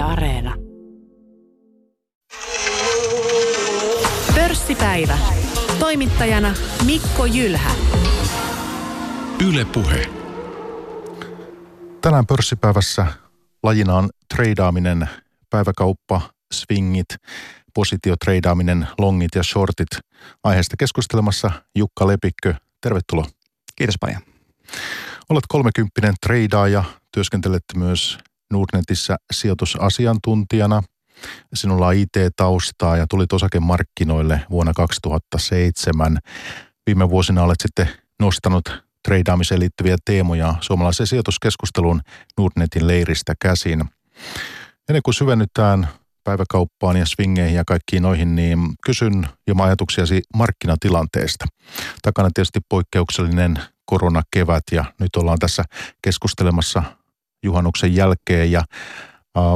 Yle Areena. Pörssipäivä. Toimittajana Mikko Jylhä. Yle Puhe. Tänään pörssipäivässä lajina on treidaaminen, päiväkauppa, swingit, positiotreidaaminen, longit ja shortit. Aiheesta keskustelemassa Jukka Lepikkö. Tervetuloa. Kiitos paljon. Olet kolmekymppinen treidaaja, työskentelet myös Nordnetissä sijoitusasiantuntijana. Sinulla on IT-taustaa ja tulit osakemarkkinoille vuonna 2007. Viime vuosina olet sitten nostanut treidaamiseen liittyviä teemoja suomalaisen sijoituskeskustelun Nordnetin leiristä käsin. Ennen kuin syvennytään päiväkauppaan ja swingeihin ja kaikkiin noihin, niin kysyn jo ajatuksiasi markkinatilanteesta. Takana tietysti poikkeuksellinen koronakevät ja nyt ollaan tässä keskustelemassa juhannuksen jälkeen ja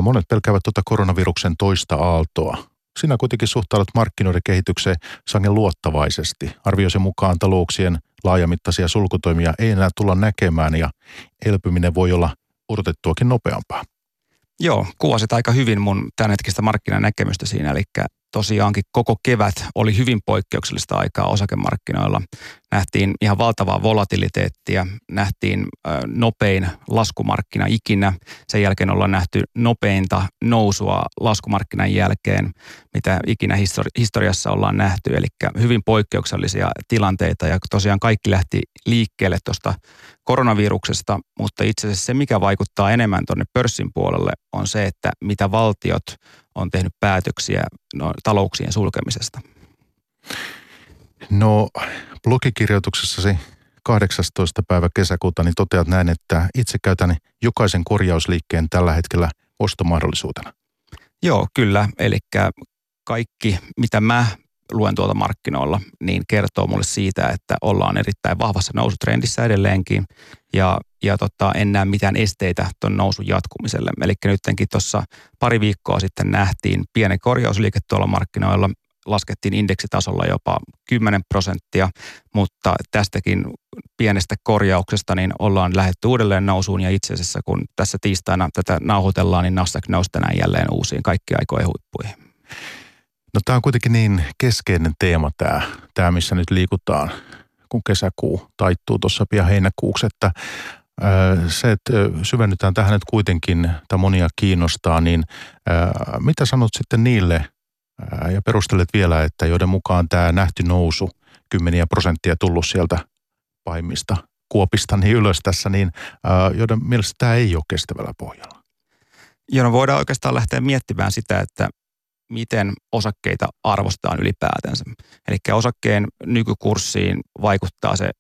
monet pelkäävät tuota koronaviruksen toista aaltoa. Sinä kuitenkin suhtaudut markkinoiden kehitykseen sangen luottavaisesti. Arvioisen mukaan talouksien laajamittaisia sulkutoimia ei enää tulla näkemään ja elpyminen voi olla odotettuakin nopeampaa. Joo, kuvasit aika hyvin mun tämänhetkistä markkinanäkemystä siinä, eli tosiaankin koko kevät oli hyvin poikkeuksellista aikaa osakemarkkinoilla. Nähtiin ihan valtavaa volatiliteettia, nähtiin nopein laskumarkkina ikinä. Sen jälkeen ollaan nähty nopeinta nousua laskumarkkinan jälkeen, mitä ikinä histori- historiassa ollaan nähty. Eli hyvin poikkeuksellisia tilanteita ja tosiaan kaikki lähti liikkeelle tuosta koronaviruksesta, mutta itse asiassa se, mikä vaikuttaa enemmän tuonne pörssin puolelle, on se, että mitä valtiot on tehnyt päätöksiä no, talouksien sulkemisesta. No blogikirjoituksessasi 18. päivä kesäkuuta niin toteat näin, että itse käytän jokaisen korjausliikkeen tällä hetkellä ostomahdollisuutena. Joo, kyllä. Eli kaikki, mitä mä luen tuolta markkinoilla, niin kertoo mulle siitä, että ollaan erittäin vahvassa nousutrendissä edelleenkin ja, ja tota, en näe mitään esteitä tuon nousun jatkumiselle. Eli nytkin tuossa pari viikkoa sitten nähtiin pienen korjausliike tuolla markkinoilla, laskettiin indeksitasolla jopa 10 prosenttia, mutta tästäkin pienestä korjauksesta niin ollaan lähdetty uudelleen nousuun ja itse asiassa kun tässä tiistaina tätä nauhoitellaan, niin Nasdaq nousi tänään jälleen uusiin kaikki aikojen huippuihin. No tämä on kuitenkin niin keskeinen teema tämä, tämä missä nyt liikutaan, kun kesäkuu taittuu tuossa pian heinäkuuksi, että se, että syvennytään tähän nyt kuitenkin, tai monia kiinnostaa, niin mitä sanot sitten niille, ja perustelet vielä, että joiden mukaan tämä nähty nousu, kymmeniä prosenttia tullut sieltä pahimmista kuopista niin ylös tässä, niin joiden mielestä tämä ei ole kestävällä pohjalla? Joo, no voidaan oikeastaan lähteä miettimään sitä, että miten osakkeita arvostetaan ylipäätänsä. Eli osakkeen nykykurssiin vaikuttaa se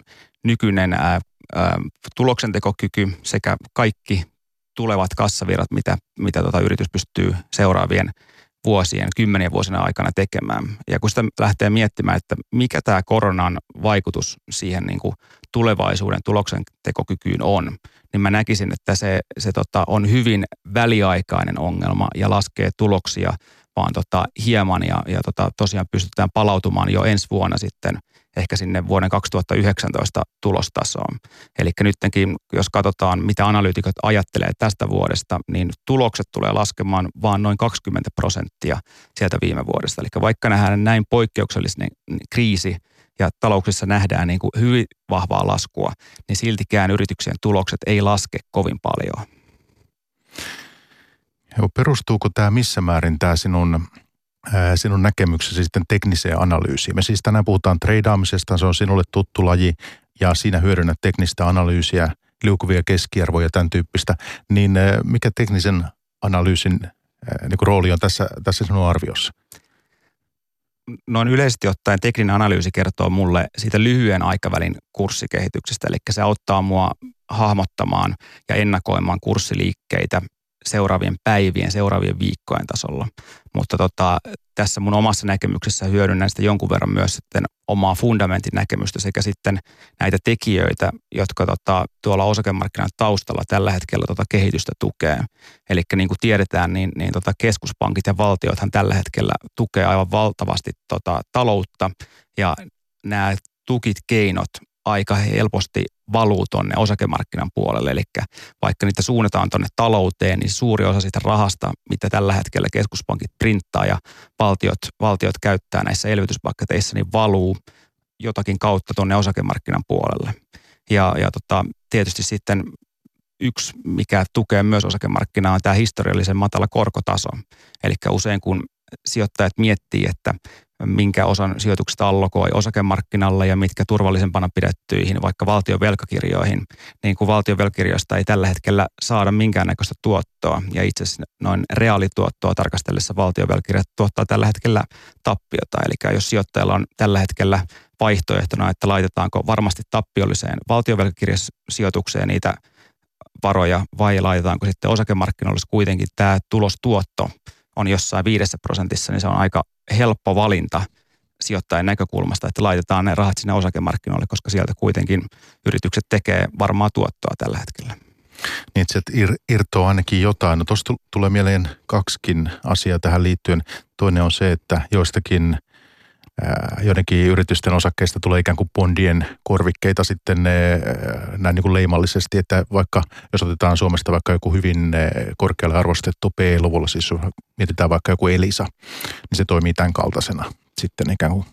nykyinen ää, ää, tuloksentekokyky sekä kaikki tulevat kassavirrat, mitä, mitä tota yritys pystyy seuraavien vuosien, kymmenien vuosina aikana tekemään. Ja kun sitä lähtee miettimään, että mikä tämä koronan vaikutus siihen niin kuin tulevaisuuden tuloksentekokykyyn on, niin mä näkisin, että se, se tota, on hyvin väliaikainen ongelma ja laskee tuloksia vaan tota, hieman ja, ja tota, tosiaan pystytään palautumaan jo ensi vuonna sitten ehkä sinne vuoden 2019 tulostasoon. Eli nytkin, jos katsotaan, mitä analyytikot ajattelee tästä vuodesta, niin tulokset tulee laskemaan vain noin 20 prosenttia sieltä viime vuodesta. Eli vaikka nähdään näin poikkeuksellinen kriisi ja talouksissa nähdään niin kuin hyvin vahvaa laskua, niin siltikään yrityksien tulokset ei laske kovin paljon. Joo, perustuuko tämä missä määrin tämä sinun, sinun näkemyksesi sitten tekniseen analyysiin? Me siis tänään puhutaan treidaamisesta, se on sinulle tuttu laji ja siinä hyödynnät teknistä analyysiä, liukuvia keskiarvoja, tämän tyyppistä. Niin mikä teknisen analyysin niin rooli on tässä, tässä sinun arviossa? noin yleisesti ottaen tekninen analyysi kertoo mulle siitä lyhyen aikavälin kurssikehityksestä, eli se auttaa mua hahmottamaan ja ennakoimaan kurssiliikkeitä seuraavien päivien, seuraavien viikkojen tasolla. Mutta tota, tässä mun omassa näkemyksessä hyödynnän sitä jonkun verran myös sitten omaa fundamentin näkemystä sekä sitten näitä tekijöitä, jotka tota, tuolla osakemarkkinan taustalla tällä hetkellä tota kehitystä tukee. Eli niin kuin tiedetään, niin, niin tota keskuspankit ja valtiothan tällä hetkellä tukee aivan valtavasti tota taloutta ja nämä tukit, keinot aika helposti valuu tuonne osakemarkkinan puolelle. Eli vaikka niitä suunnataan tuonne talouteen, niin suuri osa siitä rahasta, mitä tällä hetkellä keskuspankit printtaa ja valtiot, valtiot käyttää näissä elvytyspaketeissa, niin valuu jotakin kautta tuonne osakemarkkinan puolelle. Ja, ja tota, tietysti sitten yksi, mikä tukee myös osakemarkkinaa, on tämä historiallisen matala korkotaso. Eli usein kun sijoittajat miettii, että minkä osan sijoituksista allokoi osakemarkkinalle ja mitkä turvallisempana pidettyihin, vaikka valtion velkakirjoihin, niin kuin valtion velkakirjoista ei tällä hetkellä saada minkäännäköistä tuottoa. Ja itse asiassa noin reaalituottoa tarkastellessa valtion velkakirjat tuottaa tällä hetkellä tappiota. Eli jos sijoittajalla on tällä hetkellä vaihtoehtona, että laitetaanko varmasti tappiolliseen valtionvelkakirjasijoitukseen niitä varoja vai laitetaanko sitten osakemarkkinoille kuitenkin tämä tulostuotto on jossain viidessä prosentissa, niin se on aika helppo valinta sijoittajan näkökulmasta, että laitetaan ne rahat sinne osakemarkkinoille, koska sieltä kuitenkin yritykset tekee varmaa tuottoa tällä hetkellä. Niin, että ir, irtoaa ainakin jotain. No tuosta tulee mieleen kaksikin asiaa tähän liittyen. Toinen on se, että joistakin joidenkin yritysten osakkeista tulee ikään kuin bondien korvikkeita sitten näin niin kuin leimallisesti, että vaikka jos otetaan Suomesta vaikka joku hyvin korkealle arvostettu P-luvulla, siis mietitään vaikka joku Elisa, niin se toimii tämän kaltaisena sitten ikään kuin.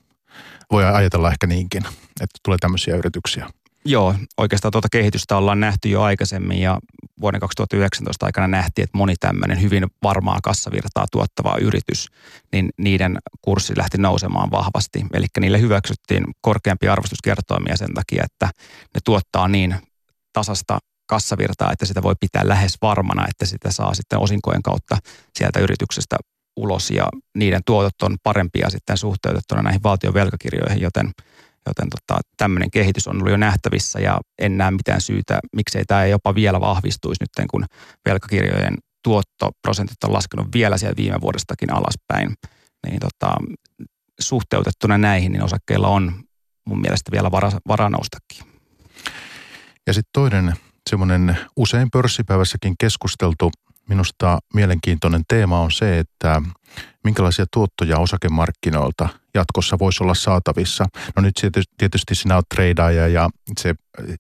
Voi ajatella ehkä niinkin, että tulee tämmöisiä yrityksiä. Joo, oikeastaan tuota kehitystä ollaan nähty jo aikaisemmin ja vuoden 2019 aikana nähtiin, että moni tämmöinen hyvin varmaa kassavirtaa tuottava yritys, niin niiden kurssi lähti nousemaan vahvasti. Eli niille hyväksyttiin korkeampia arvostuskertoimia sen takia, että ne tuottaa niin tasasta kassavirtaa, että sitä voi pitää lähes varmana, että sitä saa sitten osinkojen kautta sieltä yrityksestä ulos ja niiden tuotot on parempia sitten suhteutettuna näihin valtion velkakirjoihin, joten – Joten tota, tämmöinen kehitys on ollut jo nähtävissä ja en näe mitään syytä, miksei tämä jopa vielä vahvistuisi nyt, kun velkakirjojen tuottoprosentit on laskenut vielä siellä viime vuodestakin alaspäin. Niin tota, suhteutettuna näihin, niin osakkeilla on mun mielestä vielä vara, vara noustakin. Ja sitten toinen semmoinen usein pörssipäivässäkin keskusteltu minusta mielenkiintoinen teema on se, että minkälaisia tuottoja osakemarkkinoilta jatkossa voisi olla saatavissa. No nyt tietysti sinä olet treidaaja ja se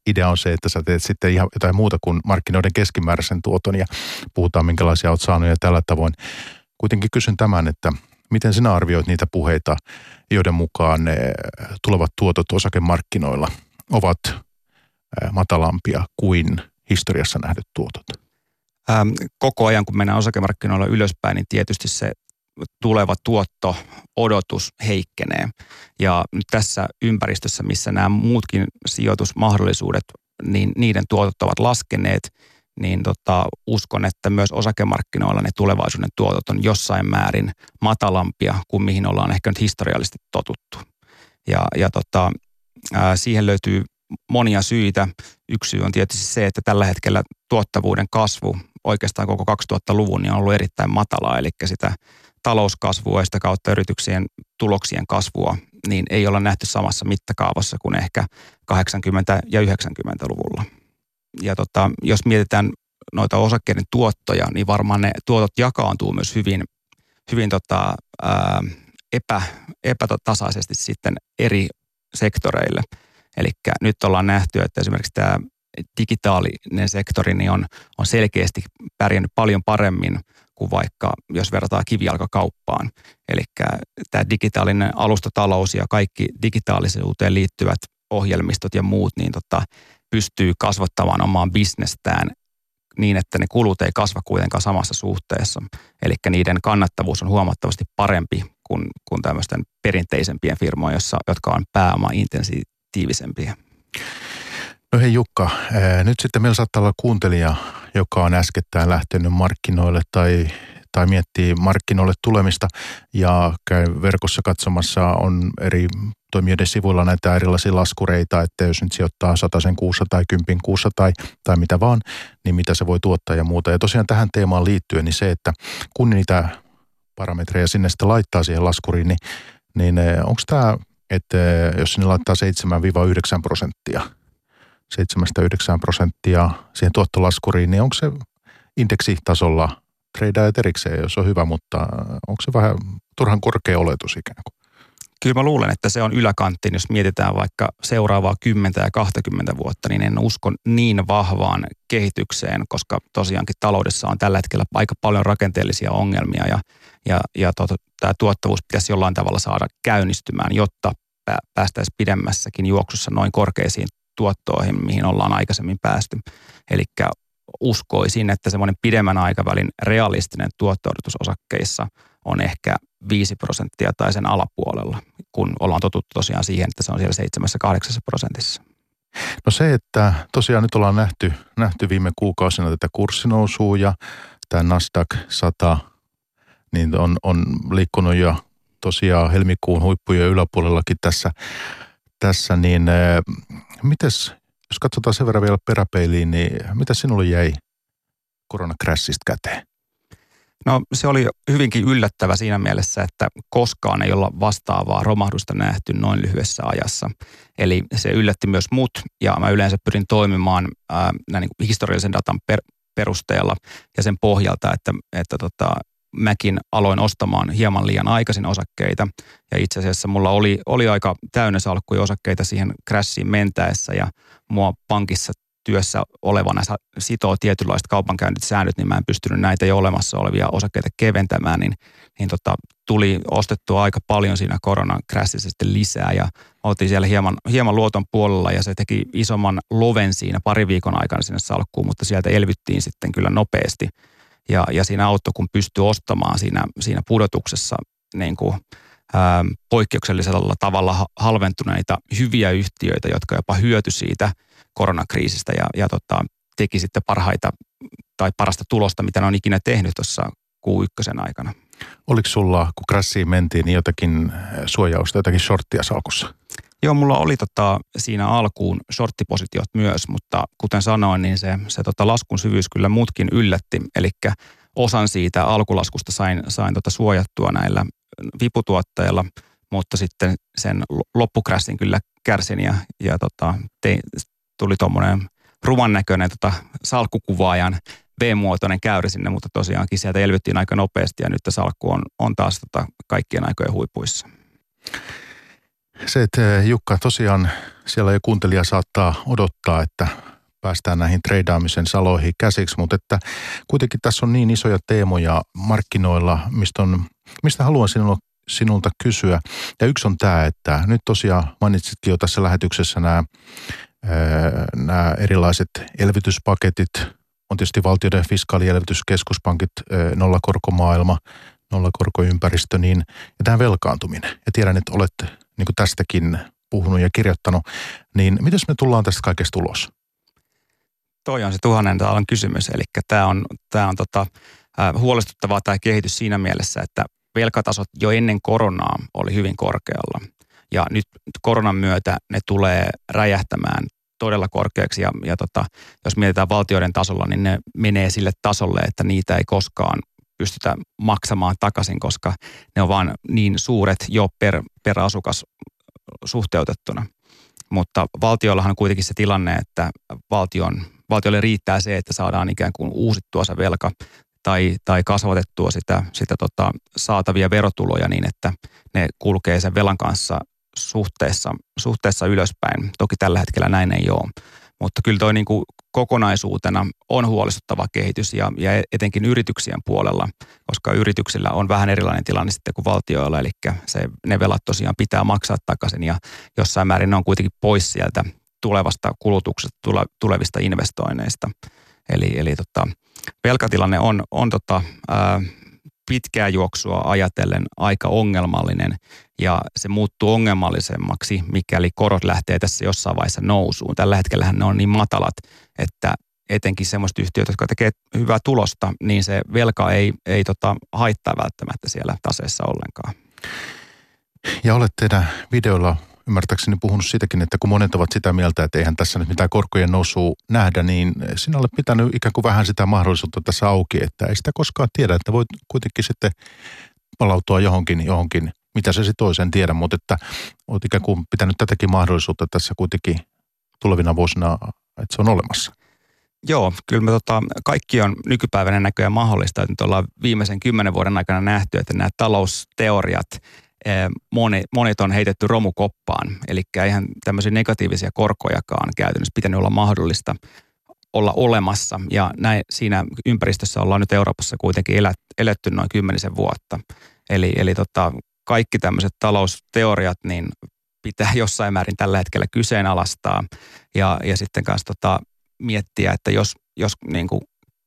idea on se, että sä teet sitten ihan jotain muuta kuin markkinoiden keskimääräisen tuoton ja puhutaan minkälaisia olet saanut ja tällä tavoin. Kuitenkin kysyn tämän, että miten sinä arvioit niitä puheita, joiden mukaan ne tulevat tuotot osakemarkkinoilla ovat matalampia kuin historiassa nähdyt tuotot? Ähm, koko ajan, kun mennään osakemarkkinoilla ylöspäin, niin tietysti se tuleva tuotto odotus heikkenee. Ja tässä ympäristössä, missä nämä muutkin sijoitusmahdollisuudet, niin niiden tuotot ovat laskeneet, niin tota, uskon, että myös osakemarkkinoilla ne tulevaisuuden tuotot on jossain määrin matalampia kuin mihin ollaan ehkä nyt historiallisesti totuttu. Ja, ja tota, ää, siihen löytyy monia syitä. Yksi syy on tietysti se, että tällä hetkellä tuottavuuden kasvu oikeastaan koko 2000-luvun niin on ollut erittäin matalaa, eli sitä talouskasvua ja sitä kautta yrityksien tuloksien kasvua, niin ei olla nähty samassa mittakaavassa kuin ehkä 80- ja 90-luvulla. Ja tota, jos mietitään noita osakkeiden tuottoja, niin varmaan ne tuotot jakaantuu myös hyvin, hyvin tota, ää, epä, epätasaisesti sitten eri sektoreille. Eli nyt ollaan nähty, että esimerkiksi tämä digitaalinen sektori niin on, on selkeästi pärjännyt paljon paremmin kuin vaikka jos verrataan kivijalkakauppaan. Eli tämä digitaalinen alustatalous ja kaikki digitaalisuuteen liittyvät ohjelmistot ja muut, niin tota, pystyy kasvattamaan omaan bisnestään niin, että ne kulut ei kasva kuitenkaan samassa suhteessa. Eli niiden kannattavuus on huomattavasti parempi kuin, kuin tämmöisten perinteisempien firmojen, jossa, jotka on pääoma-intensiivisempiä. No hei Jukka, nyt sitten meillä saattaa olla kuuntelija, joka on äskettäin lähtenyt markkinoille tai, tai miettii markkinoille tulemista ja käy verkossa katsomassa on eri toimijoiden sivuilla näitä erilaisia laskureita, että jos nyt sijoittaa sen kuussa tai kympin kuussa tai, tai mitä vaan, niin mitä se voi tuottaa ja muuta. Ja tosiaan tähän teemaan liittyen, niin se, että kun niitä parametreja sinne sitten laittaa siihen laskuriin, niin, niin onko tämä, että jos sinne laittaa 7-9 prosenttia – 7-9 prosenttia siihen tuottolaskuriin, niin onko se indeksitasolla treidajat erikseen, jos on hyvä, mutta onko se vähän turhan korkea oletus ikään kuin? kyllä mä luulen, että se on yläkantti, jos mietitään vaikka seuraavaa 10 ja 20 vuotta, niin en usko niin vahvaan kehitykseen, koska tosiaankin taloudessa on tällä hetkellä aika paljon rakenteellisia ongelmia ja, ja, ja to, tämä tuottavuus pitäisi jollain tavalla saada käynnistymään, jotta päästäisiin pidemmässäkin juoksussa noin korkeisiin tuottoihin, mihin ollaan aikaisemmin päästy. Eli uskoisin, että semmoinen pidemmän aikavälin realistinen tuotto osakkeissa on ehkä 5 prosenttia tai sen alapuolella, kun ollaan totuttu tosiaan siihen, että se on siellä 7-8 prosentissa. No se, että tosiaan nyt ollaan nähty, nähty viime kuukausina tätä kurssinousua ja tämä Nasdaq 100 niin on, on liikkunut jo tosiaan helmikuun huippujen yläpuolellakin tässä, tässä niin äh, mites, jos katsotaan sen verran vielä peräpeiliin, niin mitä sinulle jäi koronakrässistä käteen? No se oli hyvinkin yllättävä siinä mielessä, että koskaan ei olla vastaavaa romahdusta nähty noin lyhyessä ajassa. Eli se yllätti myös mut ja mä yleensä pyrin toimimaan ää, näin niin historiallisen datan per, perusteella ja sen pohjalta, että, että tota, mäkin aloin ostamaan hieman liian aikaisin osakkeita. Ja itse asiassa mulla oli, oli aika täynnä salkkuja osakkeita siihen crashiin mentäessä ja mua pankissa työssä olevana sitoo tietynlaiset kaupankäyntisäännöt, niin mä en pystynyt näitä jo olemassa olevia osakkeita keventämään, niin, niin tota, tuli ostettua aika paljon siinä koronan sitten lisää ja oltiin siellä hieman, hieman luoton puolella ja se teki isomman loven siinä pari viikon aikana sinne salkkuun, mutta sieltä elvyttiin sitten kyllä nopeasti ja, ja siinä auttoi, kun pystyi ostamaan siinä, siinä pudotuksessa niin kuin, ää, poikkeuksellisella tavalla halventuneita hyviä yhtiöitä, jotka jopa hyöty siitä koronakriisistä ja, ja tota, teki sitten parhaita tai parasta tulosta, mitä ne on ikinä tehnyt tuossa Q1 aikana. Oliko sulla, kun krassiin mentiin, niin jotakin suojausta, jotakin shorttia salkussa? Joo, mulla oli tota, siinä alkuun shorttipositiot myös, mutta kuten sanoin, niin se, se tota laskun syvyys kyllä muutkin yllätti. Eli osan siitä alkulaskusta sain, sain tota suojattua näillä viputuotteilla, mutta sitten sen loppukrässin kyllä kärsin ja, ja tota, tein, tuli tuommoinen ruman näköinen tota, salkkukuvaajan B-muotoinen käyri sinne, mutta tosiaankin sieltä elvyttiin aika nopeasti ja nyt salkku on, on taas tota, kaikkien aikojen huipuissa. Se, että eh, Jukka tosiaan siellä jo kuuntelija saattaa odottaa, että päästään näihin treidaamisen saloihin käsiksi, mutta että kuitenkin tässä on niin isoja teemoja markkinoilla, mistä, on, mistä haluan sinulta, sinulta kysyä. Ja yksi on tämä, että nyt tosiaan mainitsitkin jo tässä lähetyksessä nämä, eh, nämä erilaiset elvytyspaketit, on tietysti valtioiden fiskaalielvytys, keskuspankit, eh, nollakorkomaailma, nollakorkoympäristö, niin ja tämä velkaantuminen. Ja tiedän, että olette niin kuin tästäkin puhunut ja kirjoittanut, niin miten me tullaan tästä kaikesta ulos? Toi on se tuhannen taalan kysymys, eli tämä on, tämä on tota, huolestuttavaa tämä kehitys siinä mielessä, että velkatasot jo ennen koronaa oli hyvin korkealla. Ja nyt koronan myötä ne tulee räjähtämään todella korkeaksi ja, ja tota, jos mietitään valtioiden tasolla, niin ne menee sille tasolle, että niitä ei koskaan pystytä maksamaan takaisin, koska ne on vaan niin suuret jo per, per asukas suhteutettuna. Mutta valtiollahan on kuitenkin se tilanne, että valtion, valtiolle riittää se, että saadaan ikään kuin uusittua se velka tai, tai kasvatettua sitä, sitä tota saatavia verotuloja niin, että ne kulkee sen velan kanssa suhteessa, suhteessa ylöspäin. Toki tällä hetkellä näin ei ole. Mutta kyllä toi niin kuin kokonaisuutena on huolestuttava kehitys ja, ja etenkin yrityksien puolella, koska yrityksillä on vähän erilainen tilanne sitten kuin valtioilla, eli se, ne velat tosiaan pitää maksaa takaisin ja jossain määrin ne on kuitenkin pois sieltä tulevasta kulutuksesta, tule, tulevista investoinneista. Eli, eli tota, velkatilanne on, on tota, ää, pitkää juoksua ajatellen aika ongelmallinen ja se muuttuu ongelmallisemmaksi, mikäli korot lähtee tässä jossain vaiheessa nousuun. Tällä hetkellä ne on niin matalat, että etenkin semmoiset yhtiöt, jotka tekee hyvää tulosta, niin se velka ei, ei tota, haittaa välttämättä siellä taseessa ollenkaan. Ja olet teidän videolla ymmärtääkseni puhunut siitäkin, että kun monet ovat sitä mieltä, että eihän tässä nyt mitään korkojen nousua nähdä, niin sinä olet pitänyt ikään kuin vähän sitä mahdollisuutta tässä auki, että ei sitä koskaan tiedä, että voit kuitenkin sitten palautua johonkin, johonkin mitä se sitten toisen tiedä, mutta että olet ikään kuin pitänyt tätäkin mahdollisuutta tässä kuitenkin tulevina vuosina, että se on olemassa. Joo, kyllä me tota, kaikki on nykypäivänä näköjään mahdollista. Nyt ollaan viimeisen kymmenen vuoden aikana nähty, että nämä talousteoriat monet, monet on heitetty romukoppaan. Eli eihän tämmöisiä negatiivisia korkojakaan käytännössä pitänyt olla mahdollista olla olemassa. Ja näin, siinä ympäristössä ollaan nyt Euroopassa kuitenkin elät, eletty noin kymmenisen vuotta. Eli, eli tota, kaikki tämmöiset talousteoriat niin pitää jossain määrin tällä hetkellä kyseenalaistaa. Ja, ja sitten kanssa tota, miettiä, että jos, jos niin kuin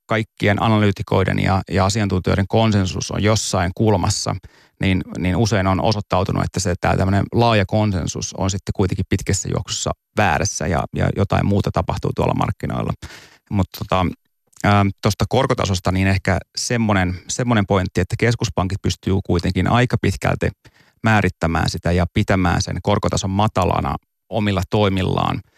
kaikkien analyytikoiden ja, ja asiantuntijoiden konsensus on jossain kulmassa, niin, niin usein on osoittautunut, että se tämä tämmöinen laaja konsensus on sitten kuitenkin pitkässä juoksussa väärässä ja, ja jotain muuta tapahtuu tuolla markkinoilla. Mutta tota, tuosta korkotasosta niin ehkä semmoinen, semmoinen pointti, että keskuspankit pystyy kuitenkin aika pitkälti määrittämään sitä ja pitämään sen korkotason matalana omilla toimillaan –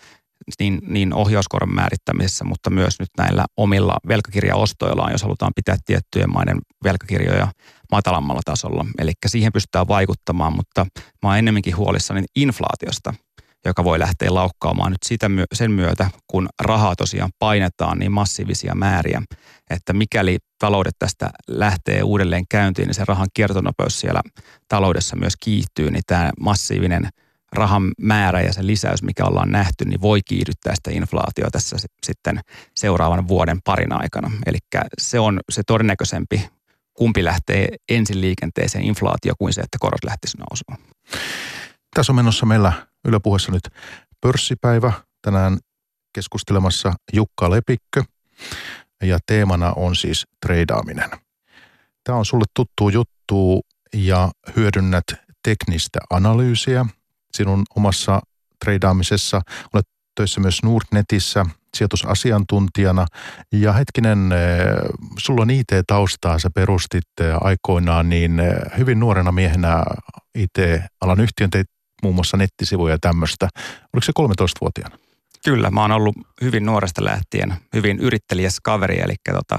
niin, niin ohjauskoron määrittämisessä, mutta myös nyt näillä omilla velkakirjaostoillaan, jos halutaan pitää tiettyjen maiden velkakirjoja matalammalla tasolla. Eli siihen pystytään vaikuttamaan, mutta mä oon ennemminkin huolissani inflaatiosta, joka voi lähteä laukkaamaan nyt sitä sen myötä, kun rahaa tosiaan painetaan niin massiivisia määriä, että mikäli taloudet tästä lähtee uudelleen käyntiin, niin se rahan kiertonopeus siellä taloudessa myös kiihtyy, niin tämä massiivinen – rahan määrä ja se lisäys, mikä ollaan nähty, niin voi kiihdyttää sitä inflaatioa tässä sitten seuraavan vuoden parin aikana. Eli se on se todennäköisempi, kumpi lähtee ensin liikenteeseen inflaatio kuin se, että korot lähtisi nousuun. Tässä on menossa meillä Yle Puheessa nyt pörssipäivä. Tänään keskustelemassa Jukka Lepikkö ja teemana on siis treidaaminen. Tämä on sulle tuttu juttu ja hyödynnät teknistä analyysiä sinun omassa treidaamisessa. Olet töissä myös Nordnetissä sijoitusasiantuntijana. Ja hetkinen, eh, sulla on IT-taustaa, sä perustit eh, aikoinaan niin eh, hyvin nuorena miehenä IT-alan yhtiön, teit muun muassa nettisivuja ja tämmöistä. Oliko se 13-vuotiaana? Kyllä, mä oon ollut hyvin nuoresta lähtien hyvin yrittelijäs kaveri, eli tota,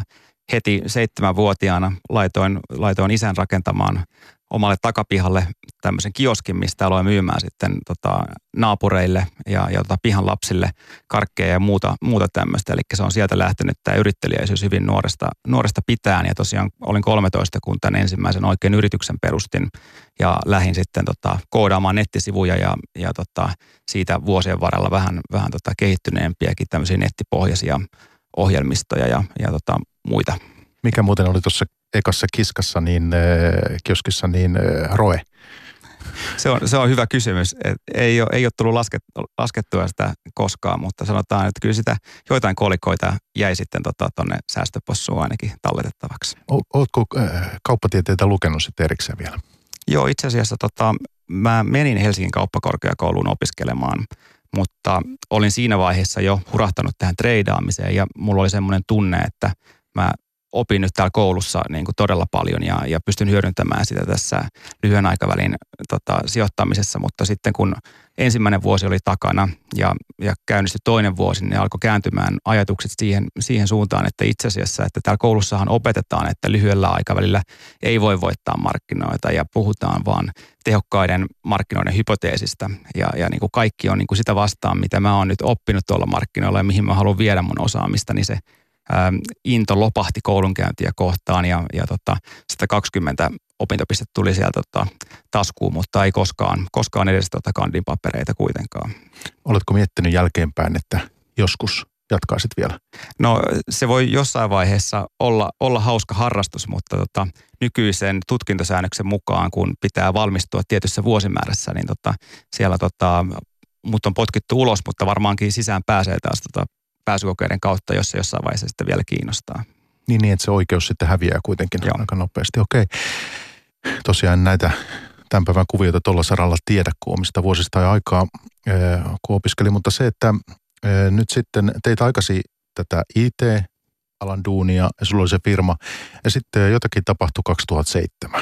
heti seitsemänvuotiaana laitoin, laitoin isän rakentamaan omalle takapihalle tämmöisen kioskin, mistä aloin myymään sitten tota, naapureille ja, ja tota, pihan lapsille karkkeja ja muuta, muuta tämmöistä. Eli se on sieltä lähtenyt tämä yrittelijäisyys hyvin nuoresta, nuoresta pitään. Ja tosiaan olin 13, kun tämän ensimmäisen oikein yrityksen perustin ja lähdin sitten tota, koodaamaan nettisivuja ja, ja tota, siitä vuosien varrella vähän, vähän tota, kehittyneempiäkin tämmöisiä nettipohjaisia ohjelmistoja ja, ja tota, muita. Mikä muuten oli tuossa ekassa kiskassa, niin äh, kioskissa, niin äh, roe? Se on, se on hyvä kysymys. Et ei, ole, ei ole tullut lasket, laskettua sitä koskaan, mutta sanotaan, että kyllä sitä joitain kolikoita jäi sitten tuonne tota, säästöpossuun ainakin talletettavaksi. Oletko äh, kauppatieteitä lukenut sitten erikseen vielä? Joo, itse asiassa tota, mä menin Helsingin kauppakorkeakouluun opiskelemaan, mutta olin siinä vaiheessa jo hurahtanut tähän treidaamiseen ja mulla oli semmoinen tunne, että mä opin nyt täällä koulussa niin kuin todella paljon ja, ja pystyn hyödyntämään sitä tässä lyhyen aikavälin tota, sijoittamisessa, mutta sitten kun ensimmäinen vuosi oli takana ja, ja käynnistyi toinen vuosi, niin alkoi kääntymään ajatukset siihen, siihen suuntaan, että itse asiassa, että täällä koulussahan opetetaan, että lyhyellä aikavälillä ei voi voittaa markkinoita ja puhutaan vaan tehokkaiden markkinoiden hypoteesista. Ja, ja niin kuin kaikki on niin kuin sitä vastaan, mitä mä oon nyt oppinut tuolla markkinoilla ja mihin mä haluan viedä mun osaamista, niin se ä, into lopahti koulunkäyntiä kohtaan ja, ja tota, 120 opintopistettä tuli sieltä tota, taskuun, mutta ei koskaan, koskaan edes tota kandin papereita kuitenkaan. Oletko miettinyt jälkeenpäin, että joskus jatkaisit vielä? No se voi jossain vaiheessa olla, olla hauska harrastus, mutta tota, nykyisen tutkintosäännöksen mukaan, kun pitää valmistua tietyssä vuosimäärässä, niin tota, siellä tota, mut on potkittu ulos, mutta varmaankin sisään pääsee taas tota, pääsykokeiden kautta, jos se jossain vaiheessa sitten vielä kiinnostaa. Niin, niin että se oikeus sitten häviää kuitenkin Joo. aika nopeasti. Okei. Tosiaan näitä tämän päivän kuvioita tuolla saralla tiedä, kun omista vuosista ja aikaa, kun opiskeli. Mutta se, että nyt sitten teit aikasi tätä IT-alan duunia ja sulla oli se firma ja sitten jotakin tapahtui 2007.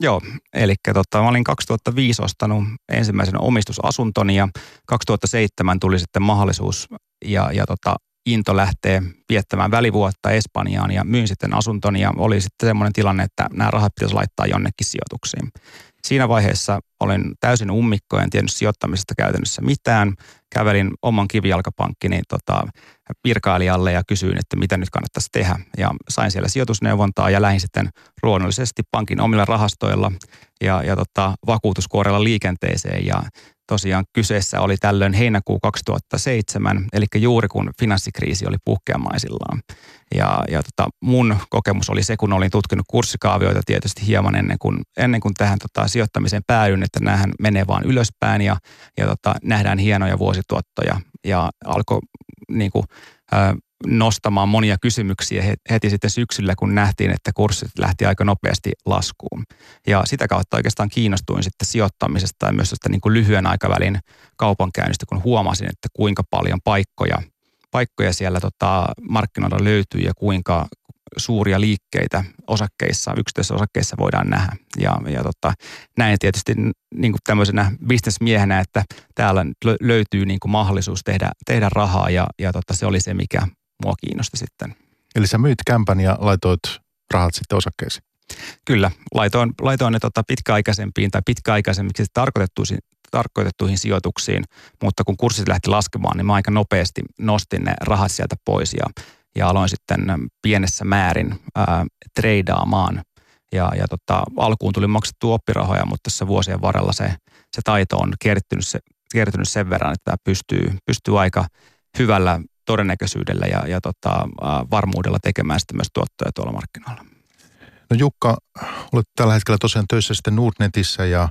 Joo, eli tota, mä olin 2005 ostanut ensimmäisen omistusasuntoni ja 2007 tuli sitten mahdollisuus ja, ja tota, into lähtee viettämään välivuotta Espanjaan ja myin sitten asuntoni ja oli sitten semmoinen tilanne, että nämä rahat pitäisi laittaa jonnekin sijoituksiin. Siinä vaiheessa olin täysin ummikko, en tiennyt sijoittamisesta käytännössä mitään. Kävelin oman kivijalkapankkini tota, virkailijalle ja kysyin, että mitä nyt kannattaisi tehdä. Ja sain siellä sijoitusneuvontaa ja lähdin sitten luonnollisesti pankin omilla rahastoilla ja, ja tota, vakuutuskuorella liikenteeseen. Ja tosiaan kyseessä oli tällöin heinäkuu 2007, eli juuri kun finanssikriisi oli puhkeamaisillaan. Ja, ja tota, mun kokemus oli se, kun olin tutkinut kurssikaavioita tietysti hieman ennen kuin, ennen kuin tähän tota, sijoittamiseen päädyin, että näähän menee vaan ylöspäin ja, ja tota, nähdään hienoja vuosituottoja. Ja alkoi niin kuin, nostamaan monia kysymyksiä heti sitten syksyllä, kun nähtiin, että kurssit lähti aika nopeasti laskuun. Ja sitä kautta oikeastaan kiinnostuin sitten sijoittamisesta ja myös sitä niin kuin lyhyen aikavälin kaupankäynnistä, kun huomasin, että kuinka paljon paikkoja, paikkoja siellä tota markkinoilla löytyy ja kuinka suuria liikkeitä osakkeissa, yksityisissä osakkeissa voidaan nähdä. Ja, ja tota, näin tietysti niin kuin tämmöisenä bisnesmiehenä, että täällä löytyy niin kuin mahdollisuus tehdä, tehdä rahaa ja, ja tota, se oli se, mikä mua kiinnosti sitten. Eli sä myit kämpän ja laitoit rahat sitten osakkeisiin? Kyllä, laitoin, laitoin ne tota pitkäaikaisempiin tai pitkäaikaisemmiksi tarkoitettuihin, tarkoitettuihin sijoituksiin, mutta kun kurssit lähti laskemaan, niin mä aika nopeasti nostin ne rahat sieltä pois ja, ja aloin sitten pienessä määrin ää, treidaamaan. Ja, ja tota, alkuun tuli maksettu oppirahoja, mutta tässä vuosien varrella se, se taito on kertynyt, se, kertynyt sen verran, että pystyy, pystyy aika hyvällä todennäköisyydellä ja, ja tota, varmuudella tekemään sitten myös tuottoja tuolla markkinoilla. No Jukka, olet tällä hetkellä tosiaan töissä sitten Nordnetissä ja,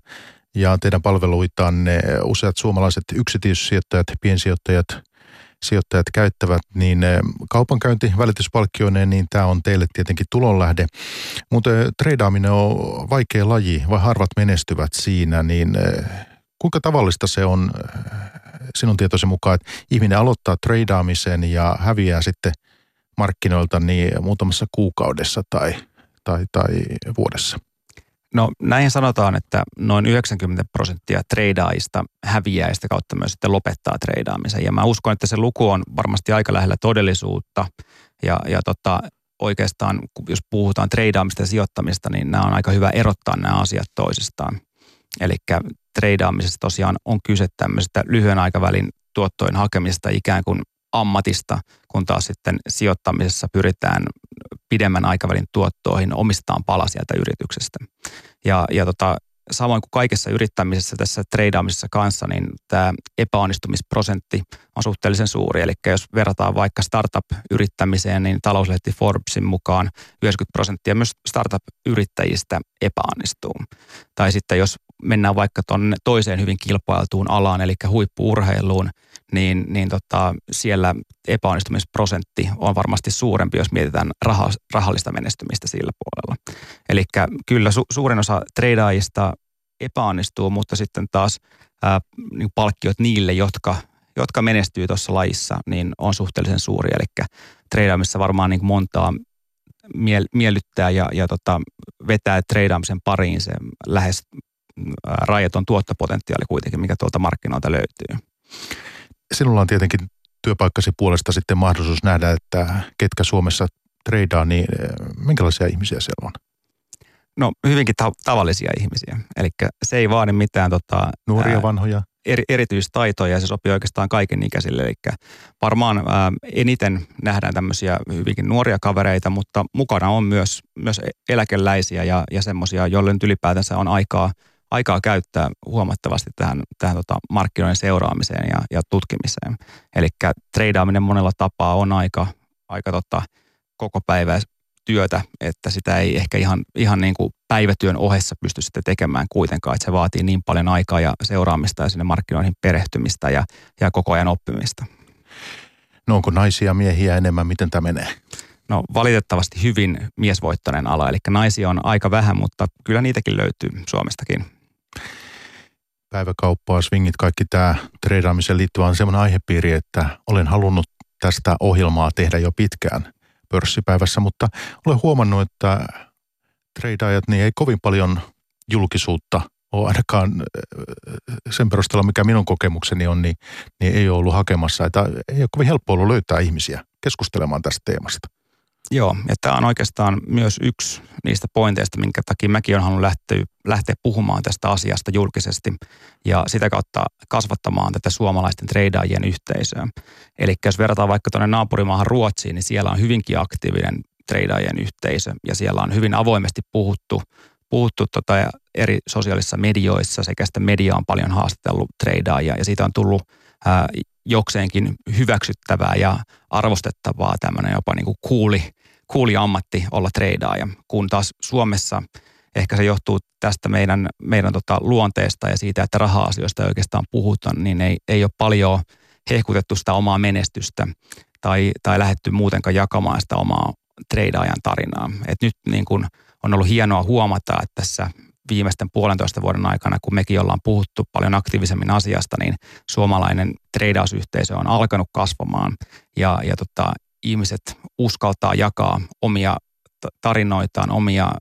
ja teidän palveluitaan ne useat suomalaiset yksityissijoittajat, piensijoittajat, sijoittajat käyttävät, niin kaupankäynti välityspalkkioineen, niin tämä on teille tietenkin tulonlähde. Mutta treidaaminen on vaikea laji, vai harvat menestyvät siinä, niin kuinka tavallista se on sinun tietoisen mukaan, että ihminen aloittaa treidaamisen ja häviää sitten markkinoilta niin muutamassa kuukaudessa tai, tai, tai vuodessa? No näin sanotaan, että noin 90 prosenttia treidaajista häviää sitä kautta myös sitten lopettaa treidaamisen. Ja mä uskon, että se luku on varmasti aika lähellä todellisuutta. Ja, ja tota, oikeastaan, jos puhutaan treidaamista ja sijoittamista, niin nämä on aika hyvä erottaa nämä asiat toisistaan. Eli treidaamisessa tosiaan on kyse tämmöisestä lyhyen aikavälin tuottojen hakemista ikään kuin ammatista, kun taas sitten sijoittamisessa pyritään pidemmän aikavälin tuottoihin omistaan pala sieltä yrityksestä. Ja, ja tota, samoin kuin kaikessa yrittämisessä tässä treidaamisessa kanssa, niin tämä epäonnistumisprosentti on suhteellisen suuri. Eli jos verrataan vaikka startup-yrittämiseen, niin talouslehti Forbesin mukaan 90 prosenttia myös startup-yrittäjistä epäonnistuu. Tai sitten jos mennään vaikka tuonne toiseen hyvin kilpailtuun alaan, eli huippuurheiluun, niin, niin tota, siellä epäonnistumisprosentti on varmasti suurempi, jos mietitään raha, rahallista menestymistä sillä puolella. Eli kyllä su, suurin osa treidaajista epäonnistuu, mutta sitten taas ää, niin palkkiot niille, jotka, jotka menestyy tuossa lajissa, niin on suhteellisen suuri. Eli treidaamissa varmaan niin montaa miel, miellyttää ja, ja tota, vetää treidaamisen pariin se lähes rajaton tuottopotentiaali kuitenkin, mikä tuolta markkinoilta löytyy. Sinulla on tietenkin työpaikkasi puolesta sitten mahdollisuus nähdä, että ketkä Suomessa treidaa, niin minkälaisia ihmisiä siellä on? No hyvinkin ta- tavallisia ihmisiä. Eli se ei vaadi mitään tota, Nuoria, ää, vanhoja? Eri, erityistaitoja ja se sopii oikeastaan kaiken ikäisille. Eli varmaan ää, eniten nähdään tämmöisiä hyvinkin nuoria kavereita, mutta mukana on myös, myös eläkeläisiä ja, ja semmoisia, joille nyt ylipäätänsä on aikaa – aikaa käyttää huomattavasti tähän, tähän tota markkinoiden seuraamiseen ja, ja tutkimiseen. Eli treidaaminen monella tapaa on aika, aika tota, koko päivä työtä, että sitä ei ehkä ihan, ihan niin kuin päivätyön ohessa pysty sitten tekemään kuitenkaan, että se vaatii niin paljon aikaa ja seuraamista ja sinne markkinoihin perehtymistä ja, ja koko ajan oppimista. No onko naisia ja miehiä enemmän, miten tämä menee? No valitettavasti hyvin miesvoittainen ala, eli naisia on aika vähän, mutta kyllä niitäkin löytyy Suomestakin päiväkauppaa, swingit, kaikki tämä treidaamiseen liittyvä on semmoinen aihepiiri, että olen halunnut tästä ohjelmaa tehdä jo pitkään pörssipäivässä, mutta olen huomannut, että treidaajat niin ei kovin paljon julkisuutta ole ainakaan äh, sen perusteella, mikä minun kokemukseni on, niin, niin ei ole ollut hakemassa. Että ei ole kovin helppo ollut löytää ihmisiä keskustelemaan tästä teemasta. Joo, ja tämä on oikeastaan myös yksi niistä pointeista, minkä takia mäkin olen halunnut lähteä, lähteä puhumaan tästä asiasta julkisesti ja sitä kautta kasvattamaan tätä suomalaisten treidaajien yhteisöä. Eli jos verrataan vaikka tuonne naapurimaahan Ruotsiin, niin siellä on hyvinkin aktiivinen treidaajien yhteisö ja siellä on hyvin avoimesti puhuttu, puhuttu tota eri sosiaalisissa medioissa sekä sitä media on paljon haastatellut treidaajia ja siitä on tullut jokseenkin hyväksyttävää ja arvostettavaa tämmöinen jopa niin kuin kuuli, kuuli ammatti olla treidaaja, kun taas Suomessa ehkä se johtuu tästä meidän, meidän tota luonteesta ja siitä, että raha-asioista ei oikeastaan puhuta, niin ei, ei ole paljon hehkutettu sitä omaa menestystä tai, tai lähetty muutenkaan jakamaan sitä omaa treidaajan tarinaa. Et nyt niin kun on ollut hienoa huomata, että tässä viimeisten puolentoista vuoden aikana, kun mekin ollaan puhuttu paljon aktiivisemmin asiasta, niin suomalainen treidausyhteisö on alkanut kasvamaan ja, ja tota, ihmiset uskaltaa jakaa omia tarinoitaan, omia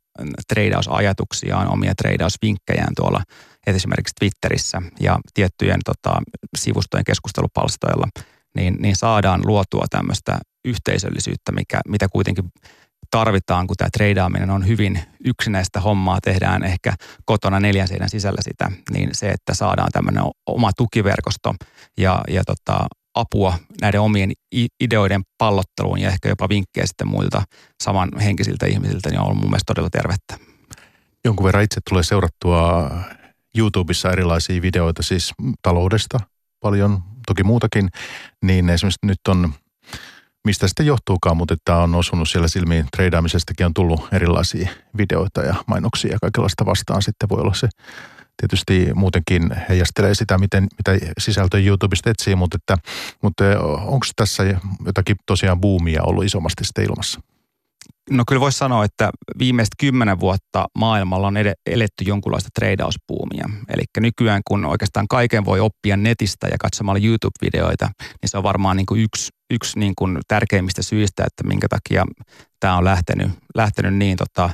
treidausajatuksiaan, omia treidausvinkkejään tuolla esimerkiksi Twitterissä ja tiettyjen tota, sivustojen keskustelupalstoilla, niin, niin saadaan luotua tämmöistä yhteisöllisyyttä, mikä, mitä kuitenkin tarvitaan, kun tämä treidaaminen on hyvin yksinäistä hommaa, tehdään ehkä kotona neljän seinän sisällä sitä, niin se, että saadaan tämmöinen oma tukiverkosto ja, ja tota, apua näiden omien ideoiden pallotteluun ja ehkä jopa vinkkejä sitten muilta samanhenkisiltä ihmisiltä, niin on ollut mun mielestä todella tervettä. Jonkun verran itse tulee seurattua YouTubessa erilaisia videoita siis taloudesta, paljon toki muutakin, niin esimerkiksi nyt on mistä sitten johtuukaan, mutta että on osunut siellä silmiin treidaamisestakin on tullut erilaisia videoita ja mainoksia ja kaikenlaista vastaan sitten voi olla se tietysti muutenkin heijastelee sitä, miten, mitä sisältöä YouTubesta etsii, mutta, että, mutta onko tässä jotakin tosiaan buumia ollut isommasti sitten ilmassa? No kyllä voisi sanoa, että viimeiset kymmenen vuotta maailmalla on eletty jonkunlaista treidauspuumia. Eli nykyään kun oikeastaan kaiken voi oppia netistä ja katsomalla YouTube-videoita, niin se on varmaan niin kuin yksi, yksi niin kuin tärkeimmistä syistä, että minkä takia tämä on lähtenyt, lähtenyt niin tota,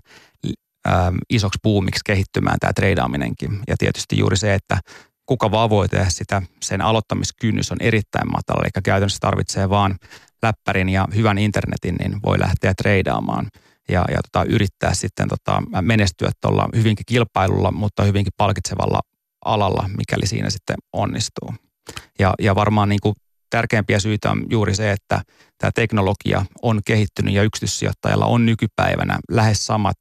ä, isoksi puumiksi kehittymään tämä treidaaminenkin. Ja tietysti juuri se, että kuka vaan voi tehdä sitä, sen aloittamiskynnys on erittäin matala. Eli käytännössä tarvitsee vaan läppärin ja hyvän internetin, niin voi lähteä treidaamaan ja, ja tota, yrittää sitten tota, menestyä tuolla hyvinkin kilpailulla, mutta hyvinkin palkitsevalla alalla, mikäli siinä sitten onnistuu. Ja, ja varmaan niin kuin tärkeimpiä syitä on juuri se, että tämä teknologia on kehittynyt ja yksityissijoittajalla on nykypäivänä lähes samat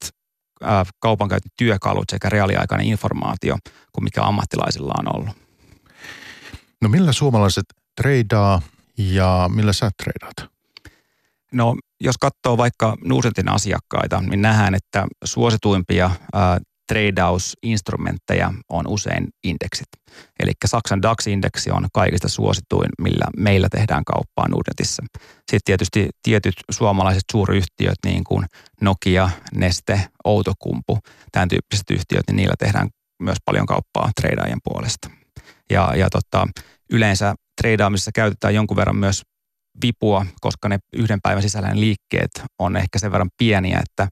kaupankäyntityökalut sekä reaaliaikainen informaatio kuin mikä ammattilaisilla on ollut. No millä suomalaiset treidaa ja millä sä treidaat? No jos katsoo vaikka Nuusentin asiakkaita, niin nähdään, että suosituimpia ää, treidausinstrumentteja on usein indeksit. Eli Saksan DAX-indeksi on kaikista suosituin, millä meillä tehdään kauppaa Nordnetissä. Sitten tietysti tietyt suomalaiset suuryhtiöt, niin kuin Nokia, Neste, Outokumpu, tämän tyyppiset yhtiöt, niin niillä tehdään myös paljon kauppaa treidaajien puolesta. Ja, ja tota, yleensä treidaamisessa käytetään jonkun verran myös vipua, koska ne yhden päivän sisällä liikkeet on ehkä sen verran pieniä, että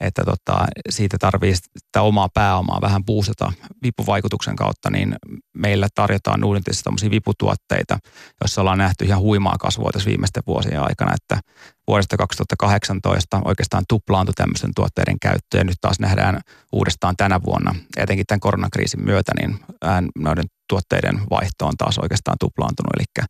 että tota, siitä tarvii sitä omaa pääomaa vähän puustata vipuvaikutuksen kautta, niin meillä tarjotaan Nuudentissa tämmöisiä viputuotteita, joissa ollaan nähty ihan huimaa kasvua tässä viimeisten vuosien aikana, että vuodesta 2018 oikeastaan tuplaantui tämmöisen tuotteiden käyttö ja nyt taas nähdään uudestaan tänä vuonna, etenkin tämän koronakriisin myötä, niin noiden tuotteiden vaihto on taas oikeastaan tuplaantunut, eli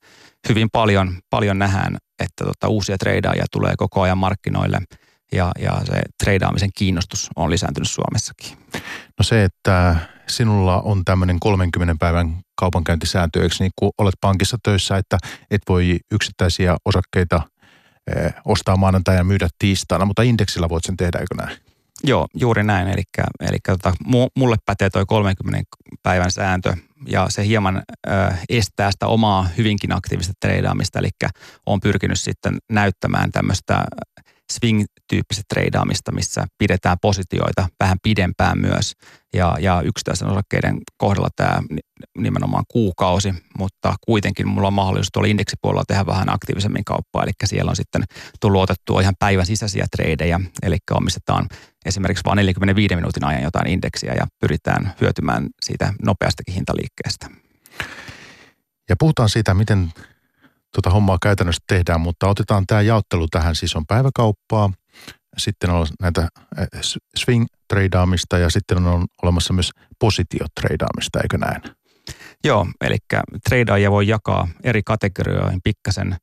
hyvin paljon, paljon nähdään, että tota, uusia treidaajia tulee koko ajan markkinoille – ja, ja se treidaamisen kiinnostus on lisääntynyt Suomessakin. No se, että sinulla on tämmöinen 30 päivän kaupankäyntisääntö, eikö niin kuin olet pankissa töissä, että et voi yksittäisiä osakkeita eh, ostaa maanantai ja myydä tiistaina, mutta indeksillä voit sen tehdä, eikö näin? Joo, juuri näin. Eli, eli tota, mulle pätee toi 30 päivän sääntö ja se hieman ö, estää sitä omaa hyvinkin aktiivista treidaamista. Eli on pyrkinyt sitten näyttämään tämmöistä swing-tyyppistä treidaamista, missä pidetään positioita vähän pidempään myös. Ja, ja yksittäisen osakkeiden kohdalla tämä nimenomaan kuukausi, mutta kuitenkin mulla on mahdollisuus tuolla indeksipuolella tehdä vähän aktiivisemmin kauppaa. Eli siellä on sitten tullut otettua ihan päivän sisäisiä treidejä, eli omistetaan esimerkiksi vain 45 minuutin ajan jotain indeksiä ja pyritään hyötymään siitä nopeastakin hintaliikkeestä. Ja puhutaan siitä, miten tota hommaa käytännössä tehdään, mutta otetaan tämä jaottelu tähän. Siis on päiväkauppaa, sitten on näitä swing tradeaamista ja sitten on olemassa myös positiotradeaamista, eikö näin? Joo, eli tradeaajia voi jakaa eri kategorioihin pikkasen